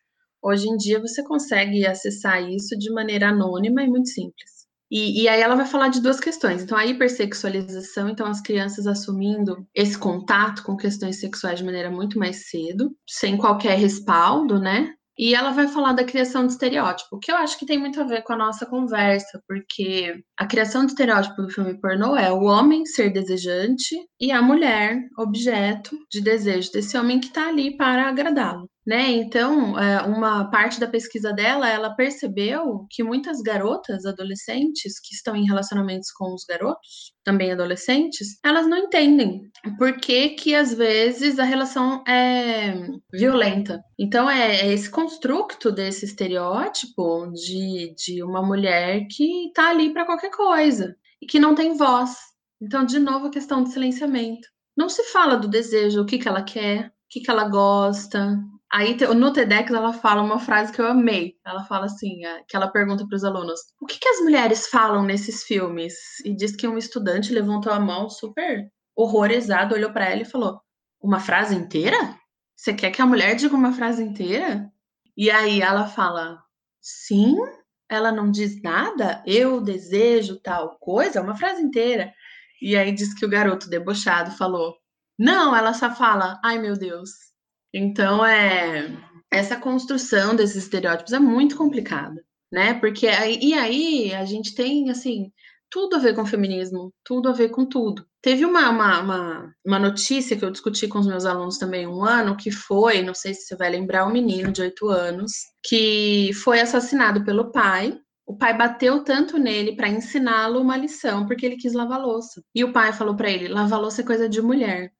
hoje em dia você consegue acessar isso de maneira anônima e muito simples. E, e, aí ela vai falar de duas questões. Então, a hipersexualização, então as crianças assumindo esse contato com questões sexuais de maneira muito mais cedo, sem qualquer respaldo, né? E ela vai falar da criação de estereótipo, que eu acho que tem muito a ver com a nossa conversa, porque a criação de estereótipo do filme pornô é o homem ser desejante e a mulher objeto de desejo desse homem que está ali para agradá-lo. Né? Então, é, uma parte da pesquisa dela, ela percebeu que muitas garotas, adolescentes, que estão em relacionamentos com os garotos, também adolescentes, elas não entendem por que que às vezes a relação é violenta. Então, é, é esse construto desse estereótipo de, de uma mulher que tá ali para qualquer coisa e que não tem voz. Então, de novo, a questão do silenciamento. Não se fala do desejo, o que, que ela quer, o que, que ela gosta, Aí no TEDx ela fala uma frase que eu amei. Ela fala assim, é, que ela pergunta para os alunos: "O que, que as mulheres falam nesses filmes?" E diz que um estudante levantou a mão super horrorizado, olhou para ela e falou: "Uma frase inteira? Você quer que a mulher diga uma frase inteira?" E aí ela fala: "Sim." Ela não diz nada. Eu desejo tal coisa, uma frase inteira. E aí diz que o garoto debochado falou: "Não." Ela só fala: "Ai meu Deus." Então, é essa construção desses estereótipos é muito complicada, né? Porque aí, e aí a gente tem, assim, tudo a ver com feminismo, tudo a ver com tudo. Teve uma, uma, uma, uma, notícia que eu discuti com os meus alunos também um ano, que foi, não sei se você vai lembrar, um menino de oito anos, que foi assassinado pelo pai. O pai bateu tanto nele para ensiná-lo uma lição, porque ele quis lavar louça. E o pai falou para ele: lavar louça é coisa de mulher.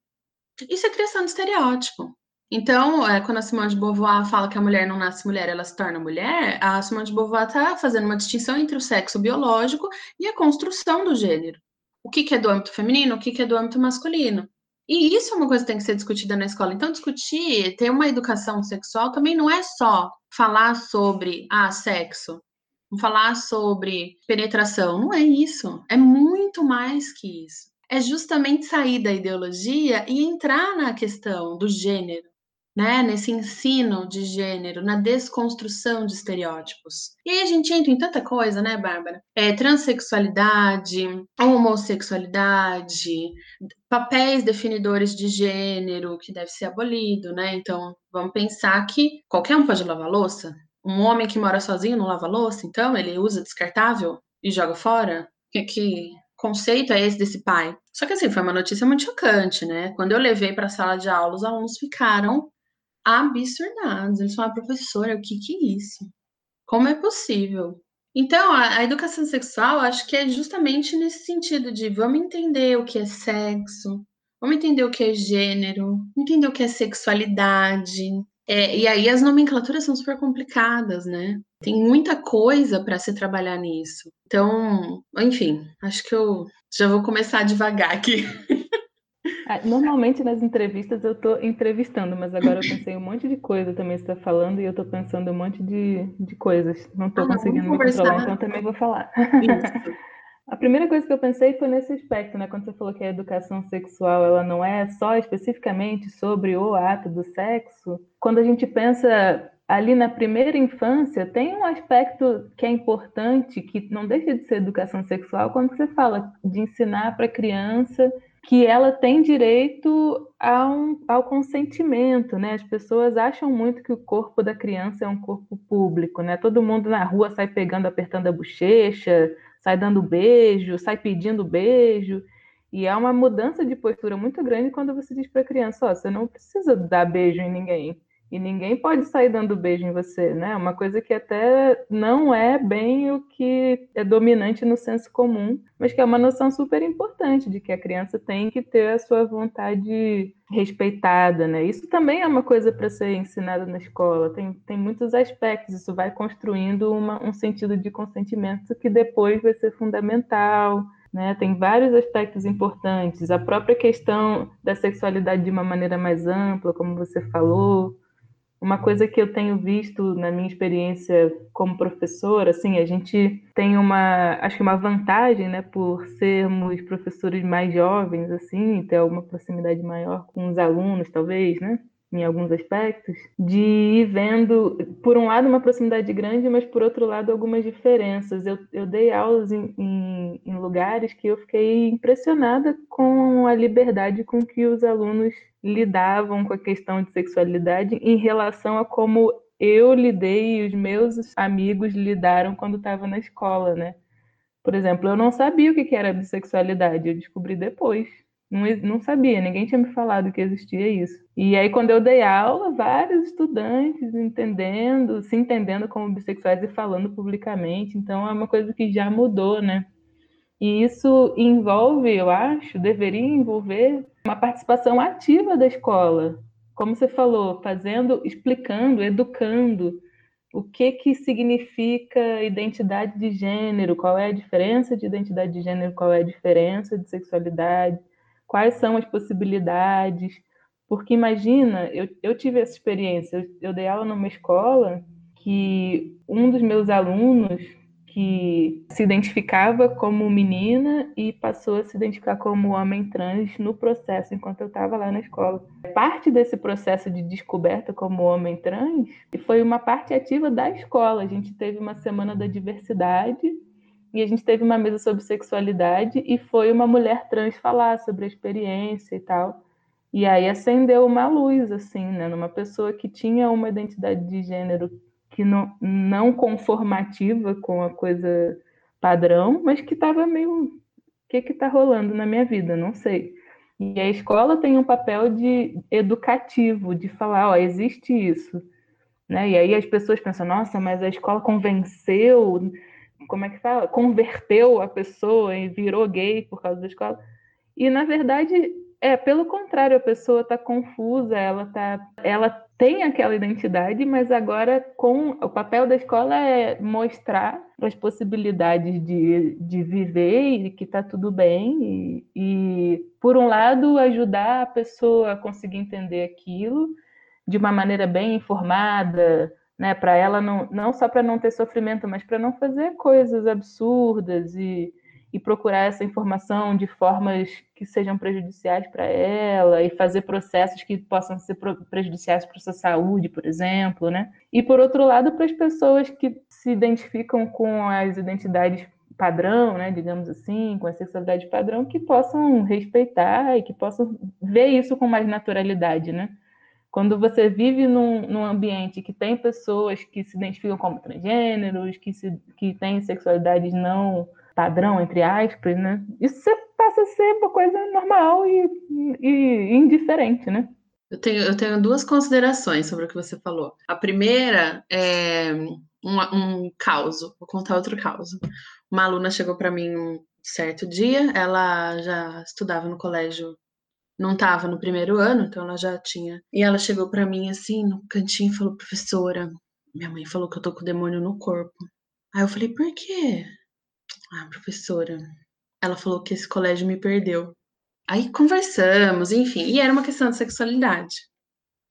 Isso é criação de estereótipo. Então, é, quando a Simone de Beauvoir fala que a mulher não nasce mulher, ela se torna mulher, a Simone de Beauvoir está fazendo uma distinção entre o sexo biológico e a construção do gênero. O que, que é do âmbito feminino, o que, que é do âmbito masculino. E isso é uma coisa que tem que ser discutida na escola. Então, discutir, ter uma educação sexual também não é só falar sobre ah, sexo, falar sobre penetração. Não é isso. É muito mais que isso. É justamente sair da ideologia e entrar na questão do gênero né, nesse ensino de gênero, na desconstrução de estereótipos. E aí a gente entra em tanta coisa, né, Bárbara? É, transexualidade, homossexualidade, papéis definidores de gênero que deve ser abolido, né? Então, vamos pensar que qualquer um pode lavar louça. Um homem que mora sozinho não lava louça, então ele usa descartável e joga fora? Que, que conceito é esse desse pai? Só que assim, foi uma notícia muito chocante, né? Quando eu levei para a sala de aula, os alunos ficaram absurdados. Eles falaram, professora, o que que é isso? Como é possível? Então, a, a educação sexual, acho que é justamente nesse sentido de vamos entender o que é sexo, vamos entender o que é gênero, entender o que é sexualidade. É, e aí as nomenclaturas são super complicadas, né? Tem muita coisa para se trabalhar nisso. Então, enfim, acho que eu já vou começar devagar aqui. (laughs) Ah, normalmente nas entrevistas eu estou entrevistando, mas agora eu pensei um monte de coisa também você está falando e eu estou pensando um monte de, de coisas. Não estou ah, conseguindo me controlar, então também vou falar. (laughs) A primeira coisa que eu pensei foi nesse aspecto, né? Quando você falou que a educação sexual ela não é só especificamente sobre o ato do sexo. Quando a gente pensa ali na primeira infância, tem um aspecto que é importante, que não deixa de ser educação sexual, quando você fala de ensinar para a criança que ela tem direito ao, ao consentimento, né? As pessoas acham muito que o corpo da criança é um corpo público, né? Todo mundo na rua sai pegando, apertando a bochecha, sai dando beijo, sai pedindo beijo. E é uma mudança de postura muito grande quando você diz para a criança: ó, você não precisa dar beijo em ninguém. E ninguém pode sair dando beijo em você, né? Uma coisa que até não é bem o que é dominante no senso comum, mas que é uma noção super importante de que a criança tem que ter a sua vontade respeitada, né? Isso também é uma coisa para ser ensinada na escola. Tem, tem muitos aspectos. Isso vai construindo uma, um sentido de consentimento que depois vai ser fundamental. Né? Tem vários aspectos importantes. A própria questão da sexualidade de uma maneira mais ampla, como você falou, uma coisa que eu tenho visto na minha experiência como professora, assim, a gente tem uma, acho que uma vantagem, né, por sermos professores mais jovens, assim, ter uma proximidade maior com os alunos, talvez, né? Em alguns aspectos, de ir vendo, por um lado, uma proximidade grande, mas por outro lado, algumas diferenças. Eu, eu dei aulas em, em, em lugares que eu fiquei impressionada com a liberdade com que os alunos lidavam com a questão de sexualidade em relação a como eu lidei e os meus amigos lidaram quando estava na escola, né? Por exemplo, eu não sabia o que era bissexualidade, eu descobri depois. Não, não sabia, ninguém tinha me falado que existia isso. E aí, quando eu dei aula, vários estudantes entendendo, se entendendo como bissexuais e falando publicamente. Então, é uma coisa que já mudou, né? E isso envolve, eu acho, deveria envolver uma participação ativa da escola. Como você falou, fazendo, explicando, educando o que, que significa identidade de gênero, qual é a diferença de identidade de gênero, qual é a diferença de sexualidade quais são as possibilidades. Porque imagina, eu, eu tive essa experiência, eu, eu dei aula numa escola que um dos meus alunos que se identificava como menina e passou a se identificar como homem trans no processo enquanto eu estava lá na escola. Parte desse processo de descoberta como homem trans foi uma parte ativa da escola. A gente teve uma semana da diversidade e a gente teve uma mesa sobre sexualidade e foi uma mulher trans falar sobre a experiência e tal. E aí acendeu uma luz, assim, né? Numa pessoa que tinha uma identidade de gênero que não, não conformativa com a coisa padrão, mas que estava meio. O que está rolando na minha vida? Não sei. E a escola tem um papel de educativo, de falar, ó, existe isso. Né? E aí as pessoas pensam, nossa, mas a escola convenceu como é que fala? Converteu a pessoa e virou gay por causa da escola. E na verdade é pelo contrário, a pessoa está confusa, ela tá, ela tem aquela identidade, mas agora com o papel da escola é mostrar as possibilidades de, de viver e que está tudo bem e, e por um lado ajudar a pessoa a conseguir entender aquilo de uma maneira bem informada, né? Para ela não, não só para não ter sofrimento, mas para não fazer coisas absurdas e, e procurar essa informação de formas que sejam prejudiciais para ela e fazer processos que possam ser prejudiciais para sua saúde, por exemplo, né? E por outro lado, para as pessoas que se identificam com as identidades padrão, né, digamos assim, com a sexualidade padrão, que possam respeitar e que possam ver isso com mais naturalidade, né? Quando você vive num, num, ambiente que tem pessoas que se identificam como transgêneros, que, se, que têm sexualidades não padrão, entre aspas, né? Isso passa a ser uma coisa normal e, e indiferente, né? Eu tenho, eu tenho duas considerações sobre o que você falou. A primeira é um, um caos. Vou contar outro caos. Uma aluna chegou para mim um certo dia, ela já estudava no colégio, não estava no primeiro ano, então ela já tinha. E ela chegou para mim assim, no cantinho, e falou: professora, minha mãe falou que eu tô com o demônio no corpo. Aí eu falei: por quê? Ah, professora, ela falou que esse colégio me perdeu. Aí conversamos, enfim, e era uma questão de sexualidade.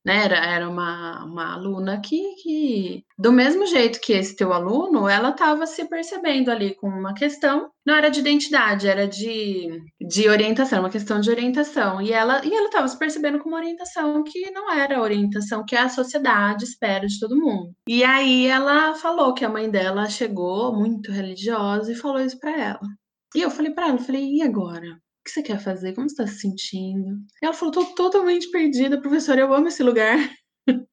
Né? Era, era uma, uma aluna que, que, do mesmo jeito que esse teu aluno, ela estava se percebendo ali com uma questão, não era de identidade, era de, de orientação, uma questão de orientação. E ela e ela estava se percebendo com uma orientação que não era a orientação que a sociedade espera de todo mundo. E aí ela falou que a mãe dela chegou muito religiosa e falou isso para ela. E eu falei para ela, eu falei, e agora? Que você quer fazer? Como você está se sentindo? E ela falou: tô totalmente perdida, professora, eu amo esse lugar. (laughs)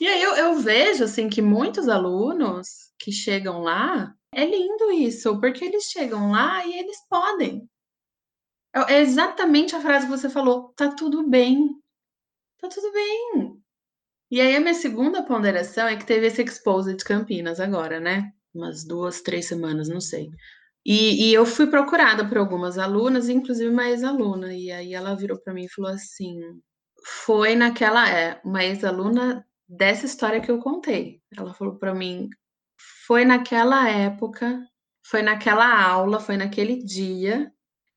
e aí eu, eu vejo assim que muitos alunos que chegam lá, é lindo isso, porque eles chegam lá e eles podem. É, é exatamente a frase que você falou: tá tudo bem. Tá tudo bem. E aí a minha segunda ponderação é que teve esse Exposed de Campinas agora, né? Umas duas, três semanas, não sei. E, e, eu fui procurada por algumas alunas, inclusive uma ex-aluna, e aí ela virou para mim e falou assim: foi naquela é uma ex-aluna dessa história que eu contei. Ela falou para mim: foi naquela época, foi naquela aula, foi naquele dia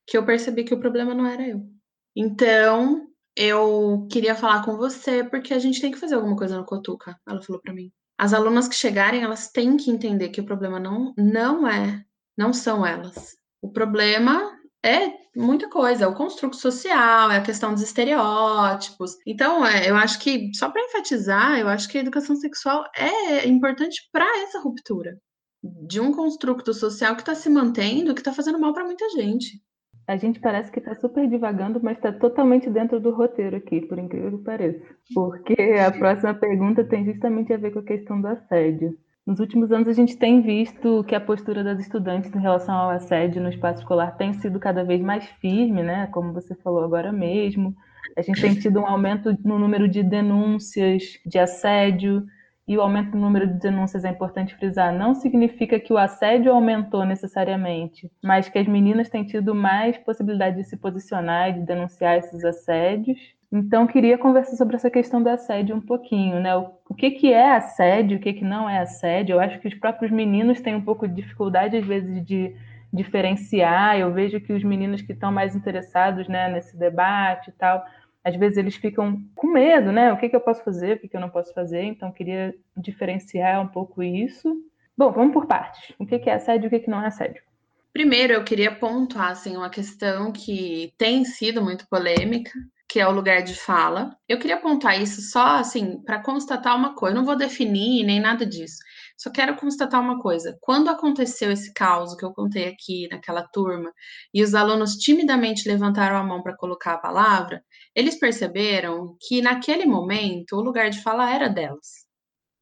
que eu percebi que o problema não era eu. Então, eu queria falar com você porque a gente tem que fazer alguma coisa no Cotuca. Ela falou para mim. As alunas que chegarem, elas têm que entender que o problema não, não é não são elas. O problema é muita coisa, é o construto social, é a questão dos estereótipos. Então, é, eu acho que, só para enfatizar, eu acho que a educação sexual é importante para essa ruptura de um construto social que está se mantendo, que está fazendo mal para muita gente. A gente parece que está super divagando, mas está totalmente dentro do roteiro aqui, por incrível que pareça. Porque a (laughs) próxima pergunta tem justamente a ver com a questão do assédio. Nos últimos anos, a gente tem visto que a postura das estudantes em relação ao assédio no espaço escolar tem sido cada vez mais firme, né? Como você falou agora mesmo. A gente tem tido um aumento no número de denúncias de assédio, e o aumento no número de denúncias é importante frisar, não significa que o assédio aumentou necessariamente, mas que as meninas têm tido mais possibilidade de se posicionar e de denunciar esses assédios. Então, queria conversar sobre essa questão do assédio um pouquinho, né? O que, que é assédio, o que, que não é assédio. Eu acho que os próprios meninos têm um pouco de dificuldade, às vezes, de diferenciar. Eu vejo que os meninos que estão mais interessados né, nesse debate e tal, às vezes eles ficam com medo, né? O que, que eu posso fazer, o que, que eu não posso fazer. Então, queria diferenciar um pouco isso. Bom, vamos por partes. O que, que é assédio e o que, que não é assédio? Primeiro, eu queria pontuar assim, uma questão que tem sido muito polêmica, que é o lugar de fala. Eu queria apontar isso só assim para constatar uma coisa. Não vou definir nem nada disso. Só quero constatar uma coisa. Quando aconteceu esse caos que eu contei aqui naquela turma e os alunos timidamente levantaram a mão para colocar a palavra, eles perceberam que naquele momento o lugar de fala era delas.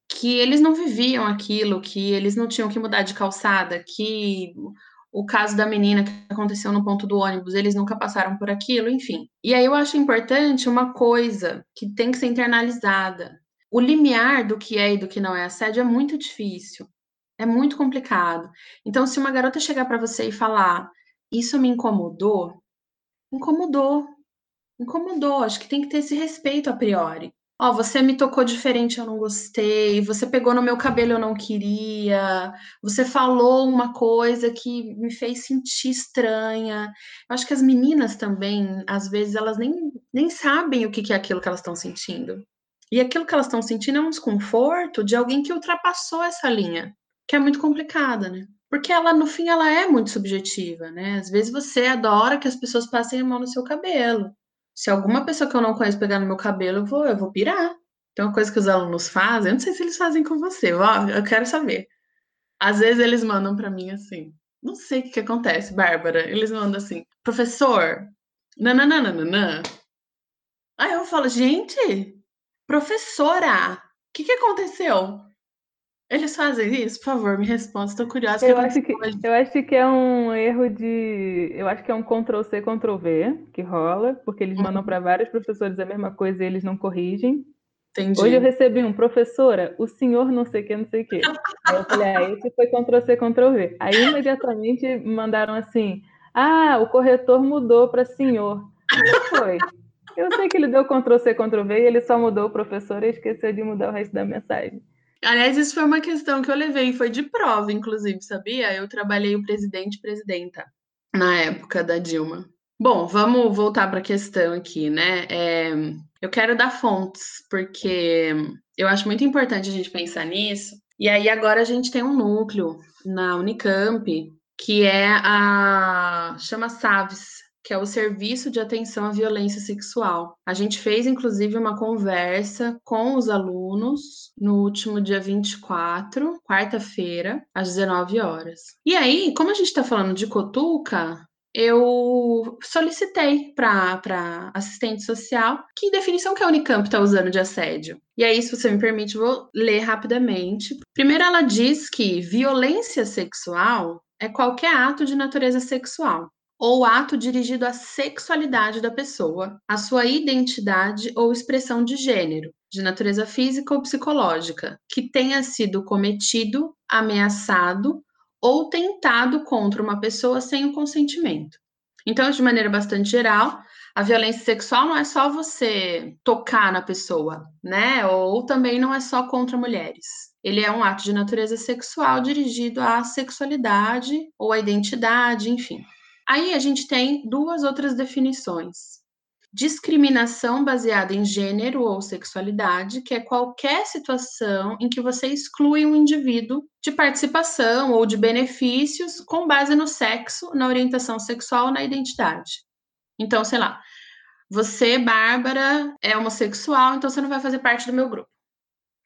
Que eles não viviam aquilo, que eles não tinham que mudar de calçada, que o caso da menina que aconteceu no ponto do ônibus, eles nunca passaram por aquilo, enfim. E aí eu acho importante uma coisa que tem que ser internalizada. O limiar do que é e do que não é assédio é muito difícil, é muito complicado. Então, se uma garota chegar para você e falar, isso me incomodou, incomodou, incomodou. Acho que tem que ter esse respeito a priori. Ó, oh, você me tocou diferente, eu não gostei. Você pegou no meu cabelo, eu não queria. Você falou uma coisa que me fez sentir estranha. Eu acho que as meninas também, às vezes, elas nem, nem sabem o que é aquilo que elas estão sentindo. E aquilo que elas estão sentindo é um desconforto de alguém que ultrapassou essa linha, que é muito complicada, né? Porque ela, no fim, ela é muito subjetiva, né? Às vezes você adora que as pessoas passem a mão no seu cabelo. Se alguma pessoa que eu não conheço pegar no meu cabelo, eu vou, eu vou pirar. Tem uma coisa que os alunos fazem, eu não sei se eles fazem com você, ó, eu quero saber. Às vezes eles mandam para mim assim, não sei o que, que acontece, Bárbara. Eles mandam assim, professor, nananana. Aí eu falo, gente, professora, o que, que aconteceu? Eles fazem isso? Por favor, me responda. Estou curiosa. Eu acho, que, eu acho que é um erro de. Eu acho que é um Ctrl-C, Ctrl-V que rola, porque eles mandam para vários professores a mesma coisa e eles não corrigem. Entendi. Hoje eu recebi um, professora, o senhor não sei o que, não sei o que. Aí eu falei, ah, esse foi Ctrl-C, Ctrl-V. Aí imediatamente mandaram assim, ah, o corretor mudou para senhor. Não foi. Eu sei que ele deu Ctrl-C, Ctrl-V e ele só mudou o professor e esqueceu de mudar o resto da mensagem. Aliás, isso foi uma questão que eu levei, foi de prova, inclusive, sabia? Eu trabalhei o presidente presidenta na época da Dilma. Bom, vamos voltar para a questão aqui, né? É, eu quero dar fontes, porque eu acho muito importante a gente pensar nisso. E aí, agora a gente tem um núcleo na Unicamp, que é a. chama SAVES, que é o Serviço de Atenção à Violência Sexual. A gente fez, inclusive, uma conversa com os alunos no último dia 24, quarta-feira, às 19 horas. E aí, como a gente está falando de Cotuca, eu solicitei para assistente social que definição que a Unicamp está usando de assédio. E aí, se você me permite, vou ler rapidamente. Primeiro, ela diz que violência sexual é qualquer ato de natureza sexual ou ato dirigido à sexualidade da pessoa, à sua identidade ou expressão de gênero, de natureza física ou psicológica, que tenha sido cometido, ameaçado ou tentado contra uma pessoa sem o consentimento. Então, de maneira bastante geral, a violência sexual não é só você tocar na pessoa, né? Ou também não é só contra mulheres. Ele é um ato de natureza sexual dirigido à sexualidade ou à identidade, enfim. Aí a gente tem duas outras definições. Discriminação baseada em gênero ou sexualidade, que é qualquer situação em que você exclui um indivíduo de participação ou de benefícios com base no sexo, na orientação sexual na identidade. Então, sei lá, você, Bárbara, é homossexual, então você não vai fazer parte do meu grupo.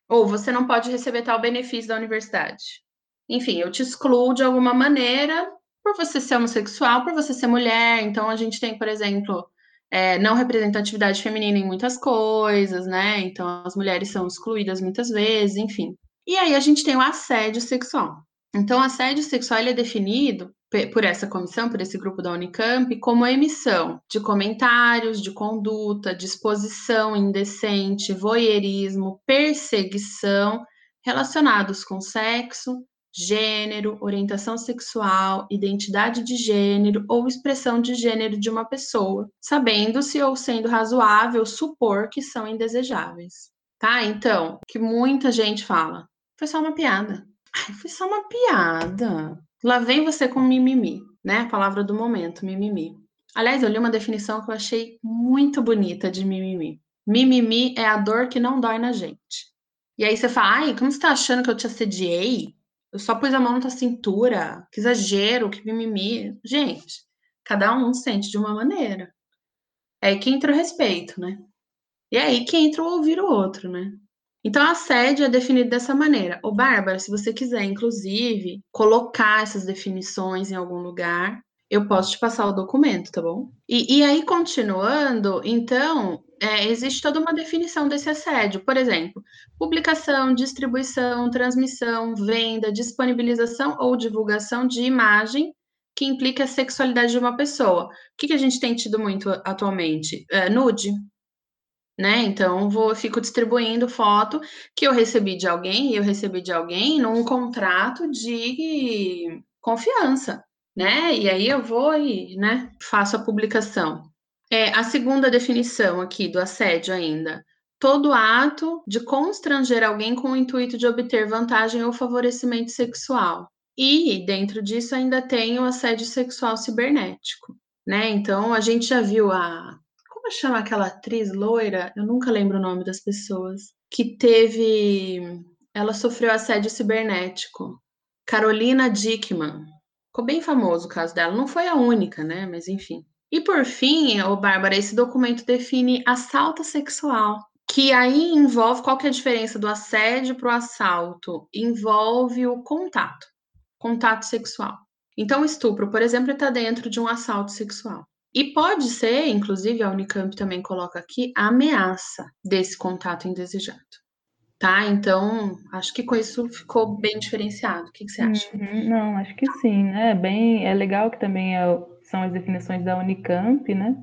Ou você não pode receber tal benefício da universidade. Enfim, eu te excluo de alguma maneira por você ser homossexual, por você ser mulher. Então, a gente tem, por exemplo, é, não representatividade feminina em muitas coisas, né? Então, as mulheres são excluídas muitas vezes, enfim. E aí, a gente tem o assédio sexual. Então, assédio sexual é definido por essa comissão, por esse grupo da Unicamp, como emissão de comentários, de conduta, disposição indecente, voyeurismo, perseguição relacionados com sexo, gênero, orientação sexual, identidade de gênero ou expressão de gênero de uma pessoa, sabendo-se ou sendo razoável supor que são indesejáveis. Tá? Então, que muita gente fala, foi só uma piada. Ai, foi só uma piada. Lá vem você com mimimi, né? A palavra do momento, mimimi. Aliás, eu li uma definição que eu achei muito bonita de mimimi. Mimimi é a dor que não dói na gente. E aí você fala, ai, como você tá achando que eu te assediei? Eu só pus a mão na cintura, que exagero, que mimimi. Gente, cada um sente de uma maneira. É aí que entra o respeito, né? E é aí que entra o ouvir o outro, né? Então, assédio é definido dessa maneira. Ô, Bárbara, se você quiser, inclusive, colocar essas definições em algum lugar, eu posso te passar o documento, tá bom? E, e aí, continuando, então, é, existe toda uma definição desse assédio. Por exemplo, publicação, distribuição, transmissão, venda, disponibilização ou divulgação de imagem que implica a sexualidade de uma pessoa. O que, que a gente tem tido muito atualmente? É, nude. Né? Então, vou, fico distribuindo foto que eu recebi de alguém e eu recebi de alguém num contrato de confiança, né? E aí eu vou e né, faço a publicação. É, a segunda definição aqui do assédio ainda. Todo ato de constranger alguém com o intuito de obter vantagem ou favorecimento sexual. E dentro disso ainda tem o assédio sexual cibernético, né? Então a gente já viu a como chama aquela atriz loira? Eu nunca lembro o nome das pessoas que teve ela sofreu assédio cibernético. Carolina Dickman. Ficou bem famoso o caso dela. Não foi a única, né? Mas enfim. E por fim, ô Bárbara, esse documento define assalto sexual, que aí envolve qual que é a diferença do assédio para o assalto? Envolve o contato, contato sexual. Então, o estupro, por exemplo, está dentro de um assalto sexual. E pode ser, inclusive, a Unicamp também coloca aqui, a ameaça desse contato indesejado. Tá? Então, acho que com isso ficou bem diferenciado. O que, que você acha? Uhum, não, acho que sim, né? Bem, é legal que também é, são as definições da Unicamp, né?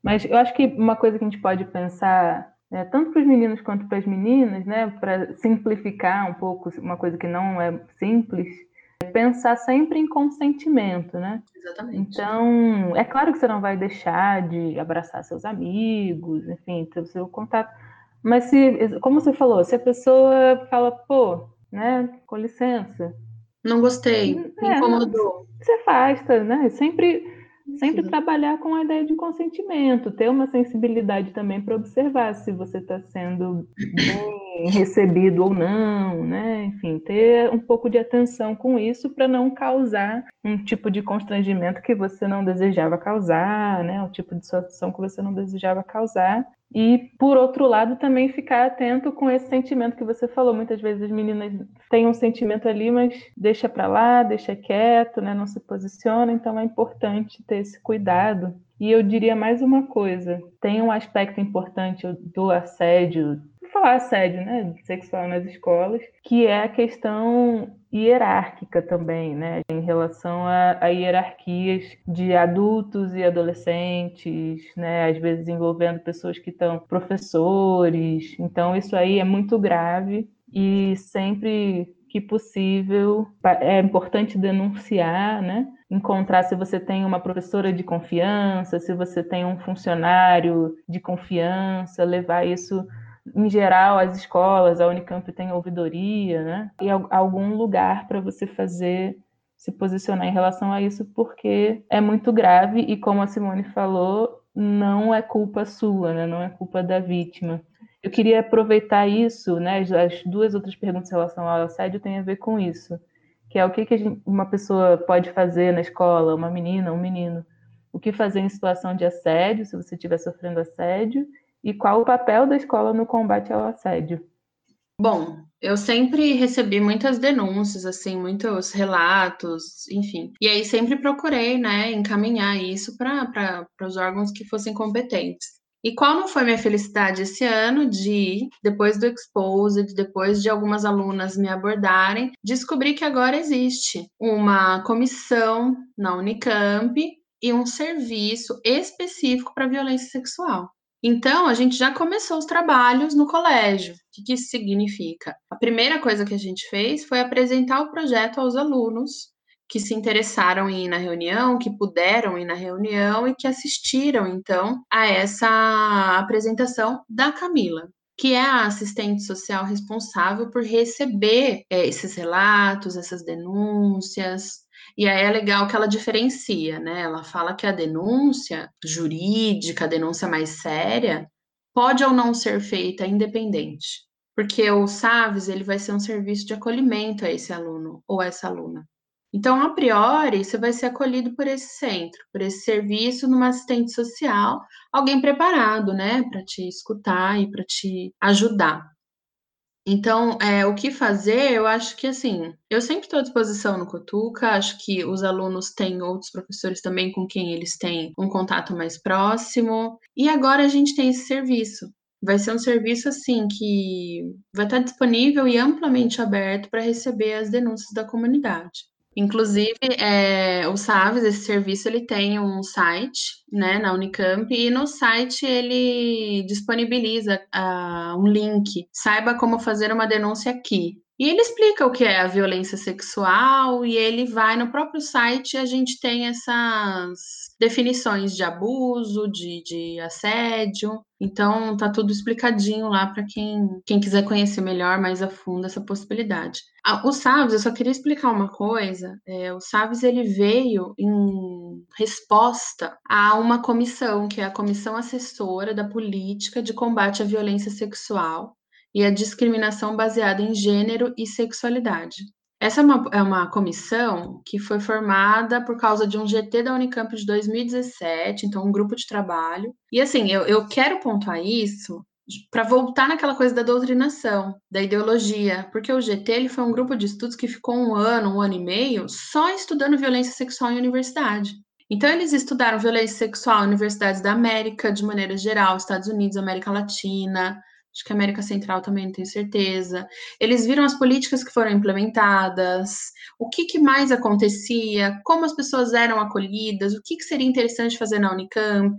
Mas eu acho que uma coisa que a gente pode pensar, é, tanto para os meninos quanto para as meninas, né, para simplificar um pouco uma coisa que não é simples, é pensar sempre em consentimento, né? Exatamente. Então, é claro que você não vai deixar de abraçar seus amigos, enfim, ter o seu contato. Mas se, como você falou, se a pessoa fala, pô, né, com licença. Não gostei, me é, incomodou. Você afasta, né? Sempre Sempre Sim. trabalhar com a ideia de consentimento, ter uma sensibilidade também para observar se você está sendo bem (laughs) recebido ou não, né? Enfim, ter um pouco de atenção com isso para não causar um tipo de constrangimento que você não desejava causar, né? O tipo de situação que você não desejava causar. E, por outro lado, também ficar atento com esse sentimento que você falou. Muitas vezes as meninas têm um sentimento ali, mas deixa para lá, deixa quieto, né? não se posiciona. Então, é importante ter esse cuidado. E eu diria mais uma coisa: tem um aspecto importante do assédio falar assédio né, sexual nas escolas, que é a questão hierárquica também, né, em relação a, a, hierarquias de adultos e adolescentes, né, às vezes envolvendo pessoas que estão professores. Então isso aí é muito grave e sempre que possível é importante denunciar, né? Encontrar se você tem uma professora de confiança, se você tem um funcionário de confiança, levar isso em geral, as escolas, a Unicamp tem ouvidoria, né? E algum lugar para você fazer se posicionar em relação a isso, porque é muito grave e, como a Simone falou, não é culpa sua, né? Não é culpa da vítima. Eu queria aproveitar isso, né? As duas outras perguntas em relação ao assédio têm a ver com isso, que é o que, que gente, uma pessoa pode fazer na escola, uma menina, um menino, o que fazer em situação de assédio, se você estiver sofrendo assédio, e qual o papel da escola no combate ao assédio? Bom, eu sempre recebi muitas denúncias, assim, muitos relatos, enfim. E aí sempre procurei, né, encaminhar isso para os órgãos que fossem competentes. E qual não foi minha felicidade esse ano de, depois do Exposed, depois de algumas alunas me abordarem, descobrir que agora existe uma comissão na Unicamp e um serviço específico para violência sexual. Então, a gente já começou os trabalhos no colégio. O que, que isso significa? A primeira coisa que a gente fez foi apresentar o projeto aos alunos que se interessaram em ir na reunião, que puderam ir na reunião e que assistiram, então, a essa apresentação da Camila, que é a assistente social responsável por receber é, esses relatos, essas denúncias, e aí é legal que ela diferencia, né? Ela fala que a denúncia jurídica, a denúncia mais séria, pode ou não ser feita independente, porque o SAVES ele vai ser um serviço de acolhimento a esse aluno ou essa aluna. Então, a priori, você vai ser acolhido por esse centro, por esse serviço numa assistente social, alguém preparado, né, para te escutar e para te ajudar. Então, é, o que fazer, eu acho que assim, eu sempre estou à disposição no Cotuca, acho que os alunos têm outros professores também com quem eles têm um contato mais próximo, e agora a gente tem esse serviço. Vai ser um serviço assim que vai estar disponível e amplamente aberto para receber as denúncias da comunidade. Inclusive, é, o SAVES, esse serviço, ele tem um site, né, na Unicamp, e no site ele disponibiliza uh, um link, saiba como fazer uma denúncia aqui. E ele explica o que é a violência sexual e ele vai no próprio site, a gente tem essas definições de abuso, de, de assédio. Então tá tudo explicadinho lá para quem, quem quiser conhecer melhor, mais a fundo essa possibilidade. O Saves, eu só queria explicar uma coisa. É, o Saves ele veio em resposta a uma comissão, que é a Comissão Assessora da Política de Combate à Violência Sexual, e a discriminação baseada em gênero e sexualidade. Essa é uma, é uma comissão que foi formada por causa de um GT da Unicamp de 2017, então um grupo de trabalho. E assim, eu, eu quero pontuar isso para voltar naquela coisa da doutrinação, da ideologia, porque o GT ele foi um grupo de estudos que ficou um ano, um ano e meio só estudando violência sexual em universidade. Então, eles estudaram violência sexual em universidades da América, de maneira geral, Estados Unidos, América Latina, acho que a América Central também não tenho certeza. Eles viram as políticas que foram implementadas, o que, que mais acontecia, como as pessoas eram acolhidas, o que, que seria interessante fazer na Unicamp.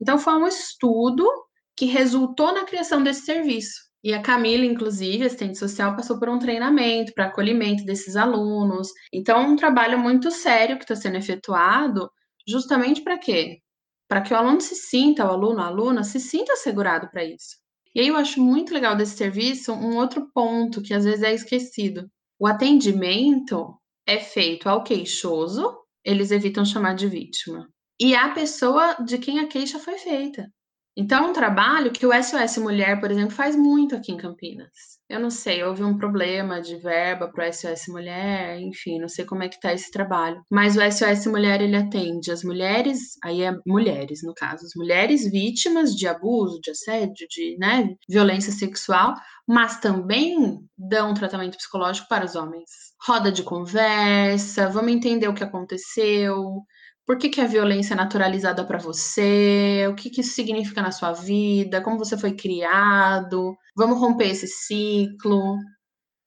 Então, foi um estudo que resultou na criação desse serviço. E a Camila, inclusive, assistente social, passou por um treinamento para acolhimento desses alunos. Então, é um trabalho muito sério que está sendo efetuado, justamente para quê? Para que o aluno se sinta, o aluno, a aluna, se sinta assegurado para isso. E aí eu acho muito legal desse serviço um outro ponto que às vezes é esquecido. O atendimento é feito ao queixoso, eles evitam chamar de vítima. E a pessoa de quem a queixa foi feita. Então, é um trabalho que o SOS Mulher, por exemplo, faz muito aqui em Campinas. Eu não sei, houve um problema de verba para o SOS Mulher, enfim, não sei como é que está esse trabalho. Mas o SOS Mulher, ele atende as mulheres, aí é mulheres, no caso, as mulheres vítimas de abuso, de assédio, de né, violência sexual, mas também dão tratamento psicológico para os homens. Roda de conversa, vamos entender o que aconteceu, por que, que a violência é naturalizada para você? O que, que isso significa na sua vida? Como você foi criado? Vamos romper esse ciclo.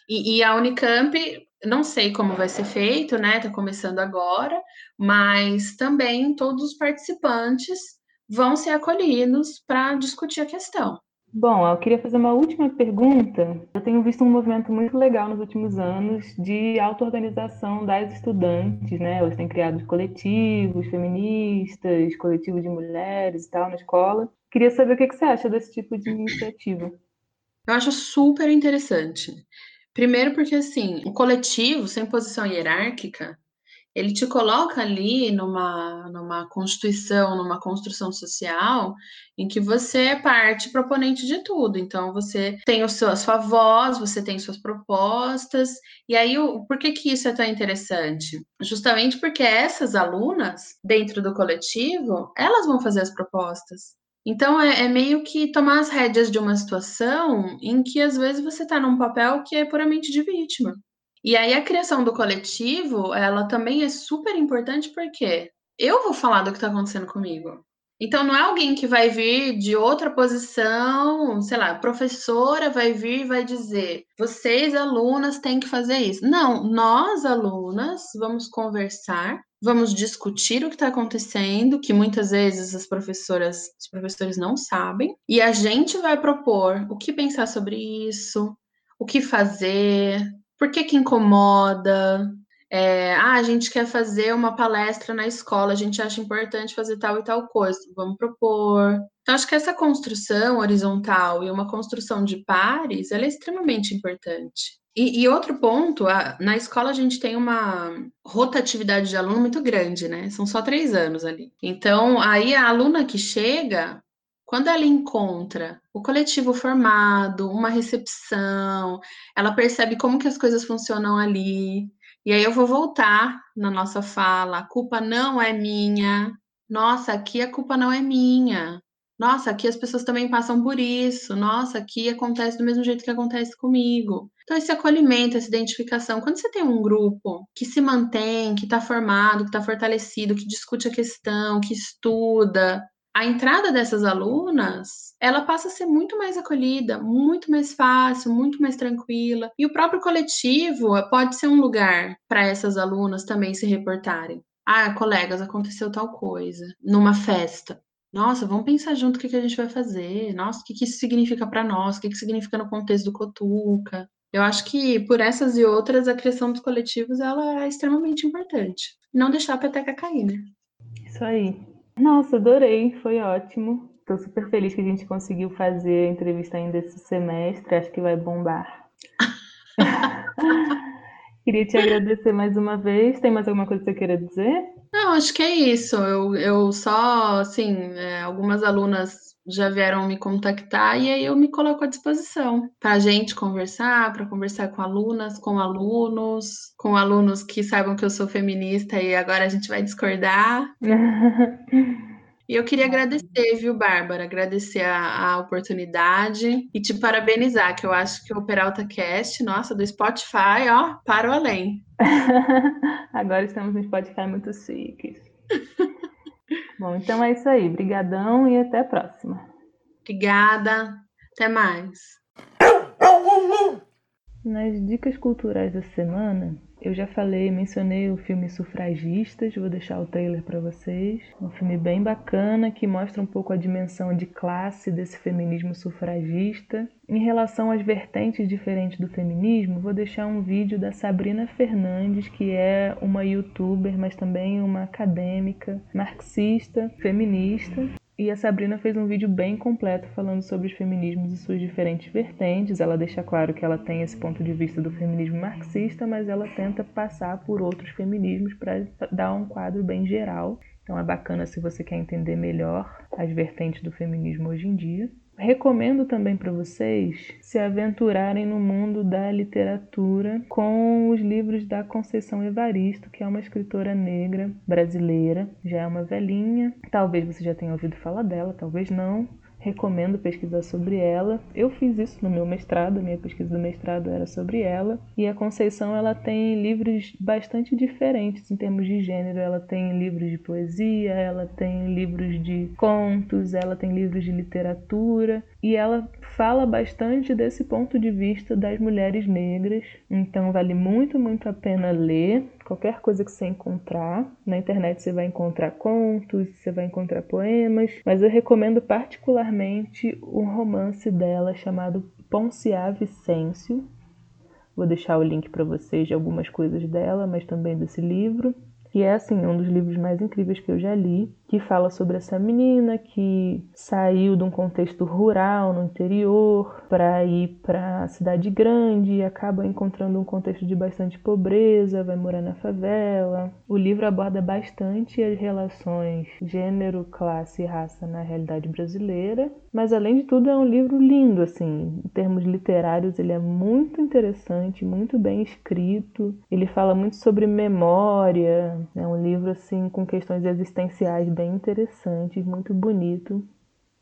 E, e a Unicamp, não sei como vai ser feito, né? Está começando agora, mas também todos os participantes vão ser acolhidos para discutir a questão. Bom, eu queria fazer uma última pergunta. Eu tenho visto um movimento muito legal nos últimos anos de auto-organização das estudantes, né? Eles têm criado coletivos feministas, coletivos de mulheres e tal na escola. Queria saber o que você acha desse tipo de iniciativa. Eu acho super interessante. Primeiro porque, assim, o coletivo, sem posição hierárquica, ele te coloca ali numa, numa constituição, numa construção social, em que você é parte proponente de tudo. Então, você tem o seu, a sua voz, você tem suas propostas. E aí, o, por que, que isso é tão interessante? Justamente porque essas alunas, dentro do coletivo, elas vão fazer as propostas. Então, é, é, meio que tomar as rédeas de uma situação em que, às vezes, você está num papel que é puramente de vítima. E aí a criação do coletivo, ela também é super importante porque eu vou falar do que está acontecendo comigo. Então não é alguém que vai vir de outra posição, sei lá, professora vai vir e vai dizer: "Vocês alunas têm que fazer isso". Não, nós alunas vamos conversar, vamos discutir o que está acontecendo, que muitas vezes as professoras, os professores não sabem, e a gente vai propor o que pensar sobre isso, o que fazer, por que, que incomoda? É, ah, a gente quer fazer uma palestra na escola, a gente acha importante fazer tal e tal coisa, vamos propor. Então, acho que essa construção horizontal e uma construção de pares, ela é extremamente importante. E, e outro ponto, a, na escola a gente tem uma rotatividade de aluno muito grande, né? São só três anos ali. Então, aí a aluna que chega, quando ela encontra o coletivo formado, uma recepção, ela percebe como que as coisas funcionam ali. E aí eu vou voltar na nossa fala, a culpa não é minha. Nossa, aqui a culpa não é minha. Nossa, aqui as pessoas também passam por isso. Nossa, aqui acontece do mesmo jeito que acontece comigo. Então, esse acolhimento, essa identificação, quando você tem um grupo que se mantém, que está formado, que está fortalecido, que discute a questão, que estuda, a entrada dessas alunas, ela passa a ser muito mais acolhida, muito mais fácil, muito mais tranquila. E o próprio coletivo pode ser um lugar para essas alunas também se reportarem. Ah, colegas, aconteceu tal coisa numa festa. Nossa, vamos pensar junto o que, que a gente vai fazer. Nossa, o que, que isso significa para nós? O que, que significa no contexto do Cotuca? Eu acho que por essas e outras, a criação dos coletivos ela é extremamente importante. Não deixar a peteca cair, né? Isso aí. Nossa, adorei, foi ótimo. Estou super feliz que a gente conseguiu fazer a entrevista ainda esse semestre, acho que vai bombar. (laughs) Queria te agradecer mais uma vez. Tem mais alguma coisa que você queira dizer? Não, acho que é isso. Eu, eu só, assim, é, algumas alunas já vieram me contactar e aí eu me coloco à disposição para a gente conversar, para conversar com alunas, com alunos, com alunos que saibam que eu sou feminista e agora a gente vai discordar. (laughs) E eu queria agradecer, viu, Bárbara? Agradecer a, a, oportunidade e te parabenizar, que eu acho que o Peralta Cast, nossa, do Spotify, ó, para o além. (laughs) Agora estamos no Spotify muito chiques. (laughs) Bom, então é isso aí. Brigadão e até a próxima. Obrigada. Até mais. Nas dicas culturais da semana, eu já falei, mencionei o filme Sufragistas, vou deixar o trailer para vocês. Um filme bem bacana que mostra um pouco a dimensão de classe desse feminismo sufragista. Em relação às vertentes diferentes do feminismo, vou deixar um vídeo da Sabrina Fernandes, que é uma youtuber, mas também uma acadêmica, marxista, feminista, e a Sabrina fez um vídeo bem completo falando sobre os feminismos e suas diferentes vertentes. Ela deixa claro que ela tem esse ponto de vista do feminismo marxista, mas ela tenta passar por outros feminismos para dar um quadro bem geral. Então é bacana se você quer entender melhor as vertentes do feminismo hoje em dia. Recomendo também para vocês se aventurarem no mundo da literatura com os livros da Conceição Evaristo, que é uma escritora negra brasileira, já é uma velhinha. Talvez você já tenha ouvido falar dela, talvez não recomendo pesquisar sobre ela. Eu fiz isso no meu mestrado, minha pesquisa do mestrado era sobre ela. E a Conceição ela tem livros bastante diferentes em termos de gênero. Ela tem livros de poesia, ela tem livros de contos, ela tem livros de literatura e ela fala bastante desse ponto de vista das mulheres negras. Então vale muito, muito a pena ler qualquer coisa que você encontrar. Na internet você vai encontrar contos, você vai encontrar poemas, mas eu recomendo particularmente um romance dela chamado Poncia Vicêncio. Vou deixar o link para vocês de algumas coisas dela, mas também desse livro que é assim um dos livros mais incríveis que eu já li, que fala sobre essa menina que saiu de um contexto rural no interior para ir para a cidade grande e acaba encontrando um contexto de bastante pobreza, vai morar na favela. O livro aborda bastante as relações gênero, classe e raça na realidade brasileira, mas além de tudo é um livro lindo assim, em termos literários ele é muito interessante, muito bem escrito. Ele fala muito sobre memória, é um livro assim com questões existenciais bem interessantes, muito bonito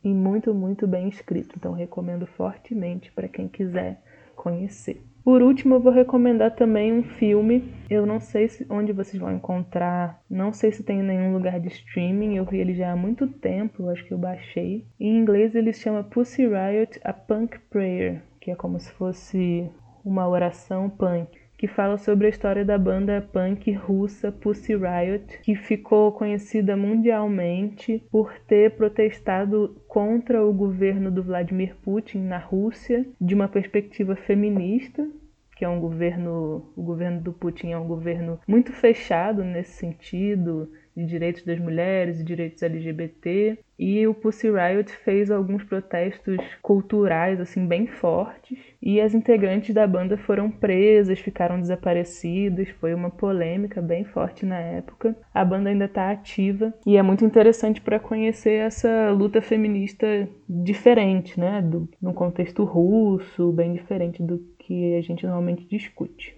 e muito, muito bem escrito. Então recomendo fortemente para quem quiser conhecer. Por último, eu vou recomendar também um filme. Eu não sei se, onde vocês vão encontrar, não sei se tem em nenhum lugar de streaming. Eu vi ele já há muito tempo, acho que eu baixei. Em inglês ele chama Pussy Riot: A Punk Prayer, que é como se fosse uma oração punk que fala sobre a história da banda punk russa Pussy Riot, que ficou conhecida mundialmente por ter protestado contra o governo do Vladimir Putin na Rússia de uma perspectiva feminista, que é um governo, o governo do Putin é um governo muito fechado nesse sentido, de direitos das mulheres e direitos LGBT. E o Pussy Riot fez alguns protestos culturais assim bem fortes e as integrantes da banda foram presas, ficaram desaparecidas, foi uma polêmica bem forte na época. A banda ainda está ativa e é muito interessante para conhecer essa luta feminista diferente, né, do no contexto russo, bem diferente do que a gente normalmente discute.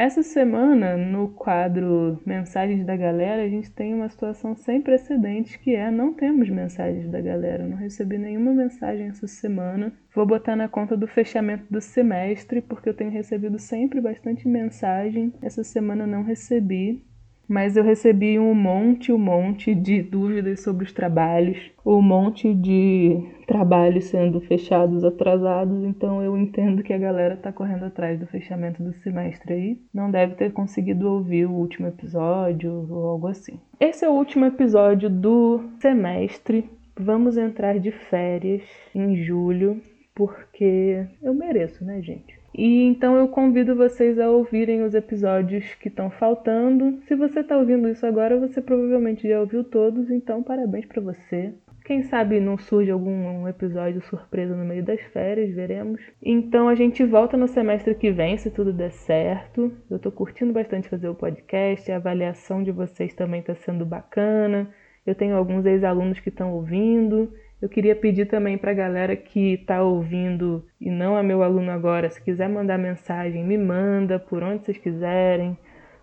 Essa semana, no quadro Mensagens da Galera, a gente tem uma situação sem precedentes que é não temos mensagens da galera. não recebi nenhuma mensagem essa semana. Vou botar na conta do fechamento do semestre, porque eu tenho recebido sempre bastante mensagem. Essa semana não recebi mas eu recebi um monte, um monte de dúvidas sobre os trabalhos, um monte de trabalhos sendo fechados, atrasados, então eu entendo que a galera tá correndo atrás do fechamento do semestre aí. Não deve ter conseguido ouvir o último episódio ou algo assim. Esse é o último episódio do semestre. Vamos entrar de férias em julho, porque eu mereço, né, gente? E então eu convido vocês a ouvirem os episódios que estão faltando. Se você está ouvindo isso agora, você provavelmente já ouviu todos, então parabéns para você. Quem sabe não surge algum episódio surpresa no meio das férias, veremos. Então a gente volta no semestre que vem, se tudo der certo. Eu tô curtindo bastante fazer o podcast, a avaliação de vocês também está sendo bacana. Eu tenho alguns ex-alunos que estão ouvindo. Eu queria pedir também para a galera que está ouvindo e não é meu aluno agora, se quiser mandar mensagem, me manda por onde vocês quiserem.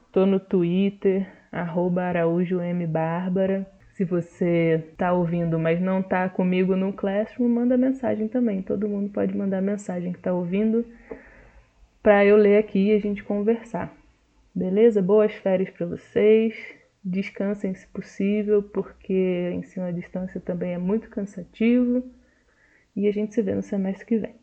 Estou no Twitter, arroba. Se você está ouvindo, mas não está comigo no Classroom, manda mensagem também. Todo mundo pode mandar mensagem que está ouvindo para eu ler aqui e a gente conversar. Beleza? Boas férias para vocês descansem se possível, porque ensino à distância também é muito cansativo. E a gente se vê no semestre que vem.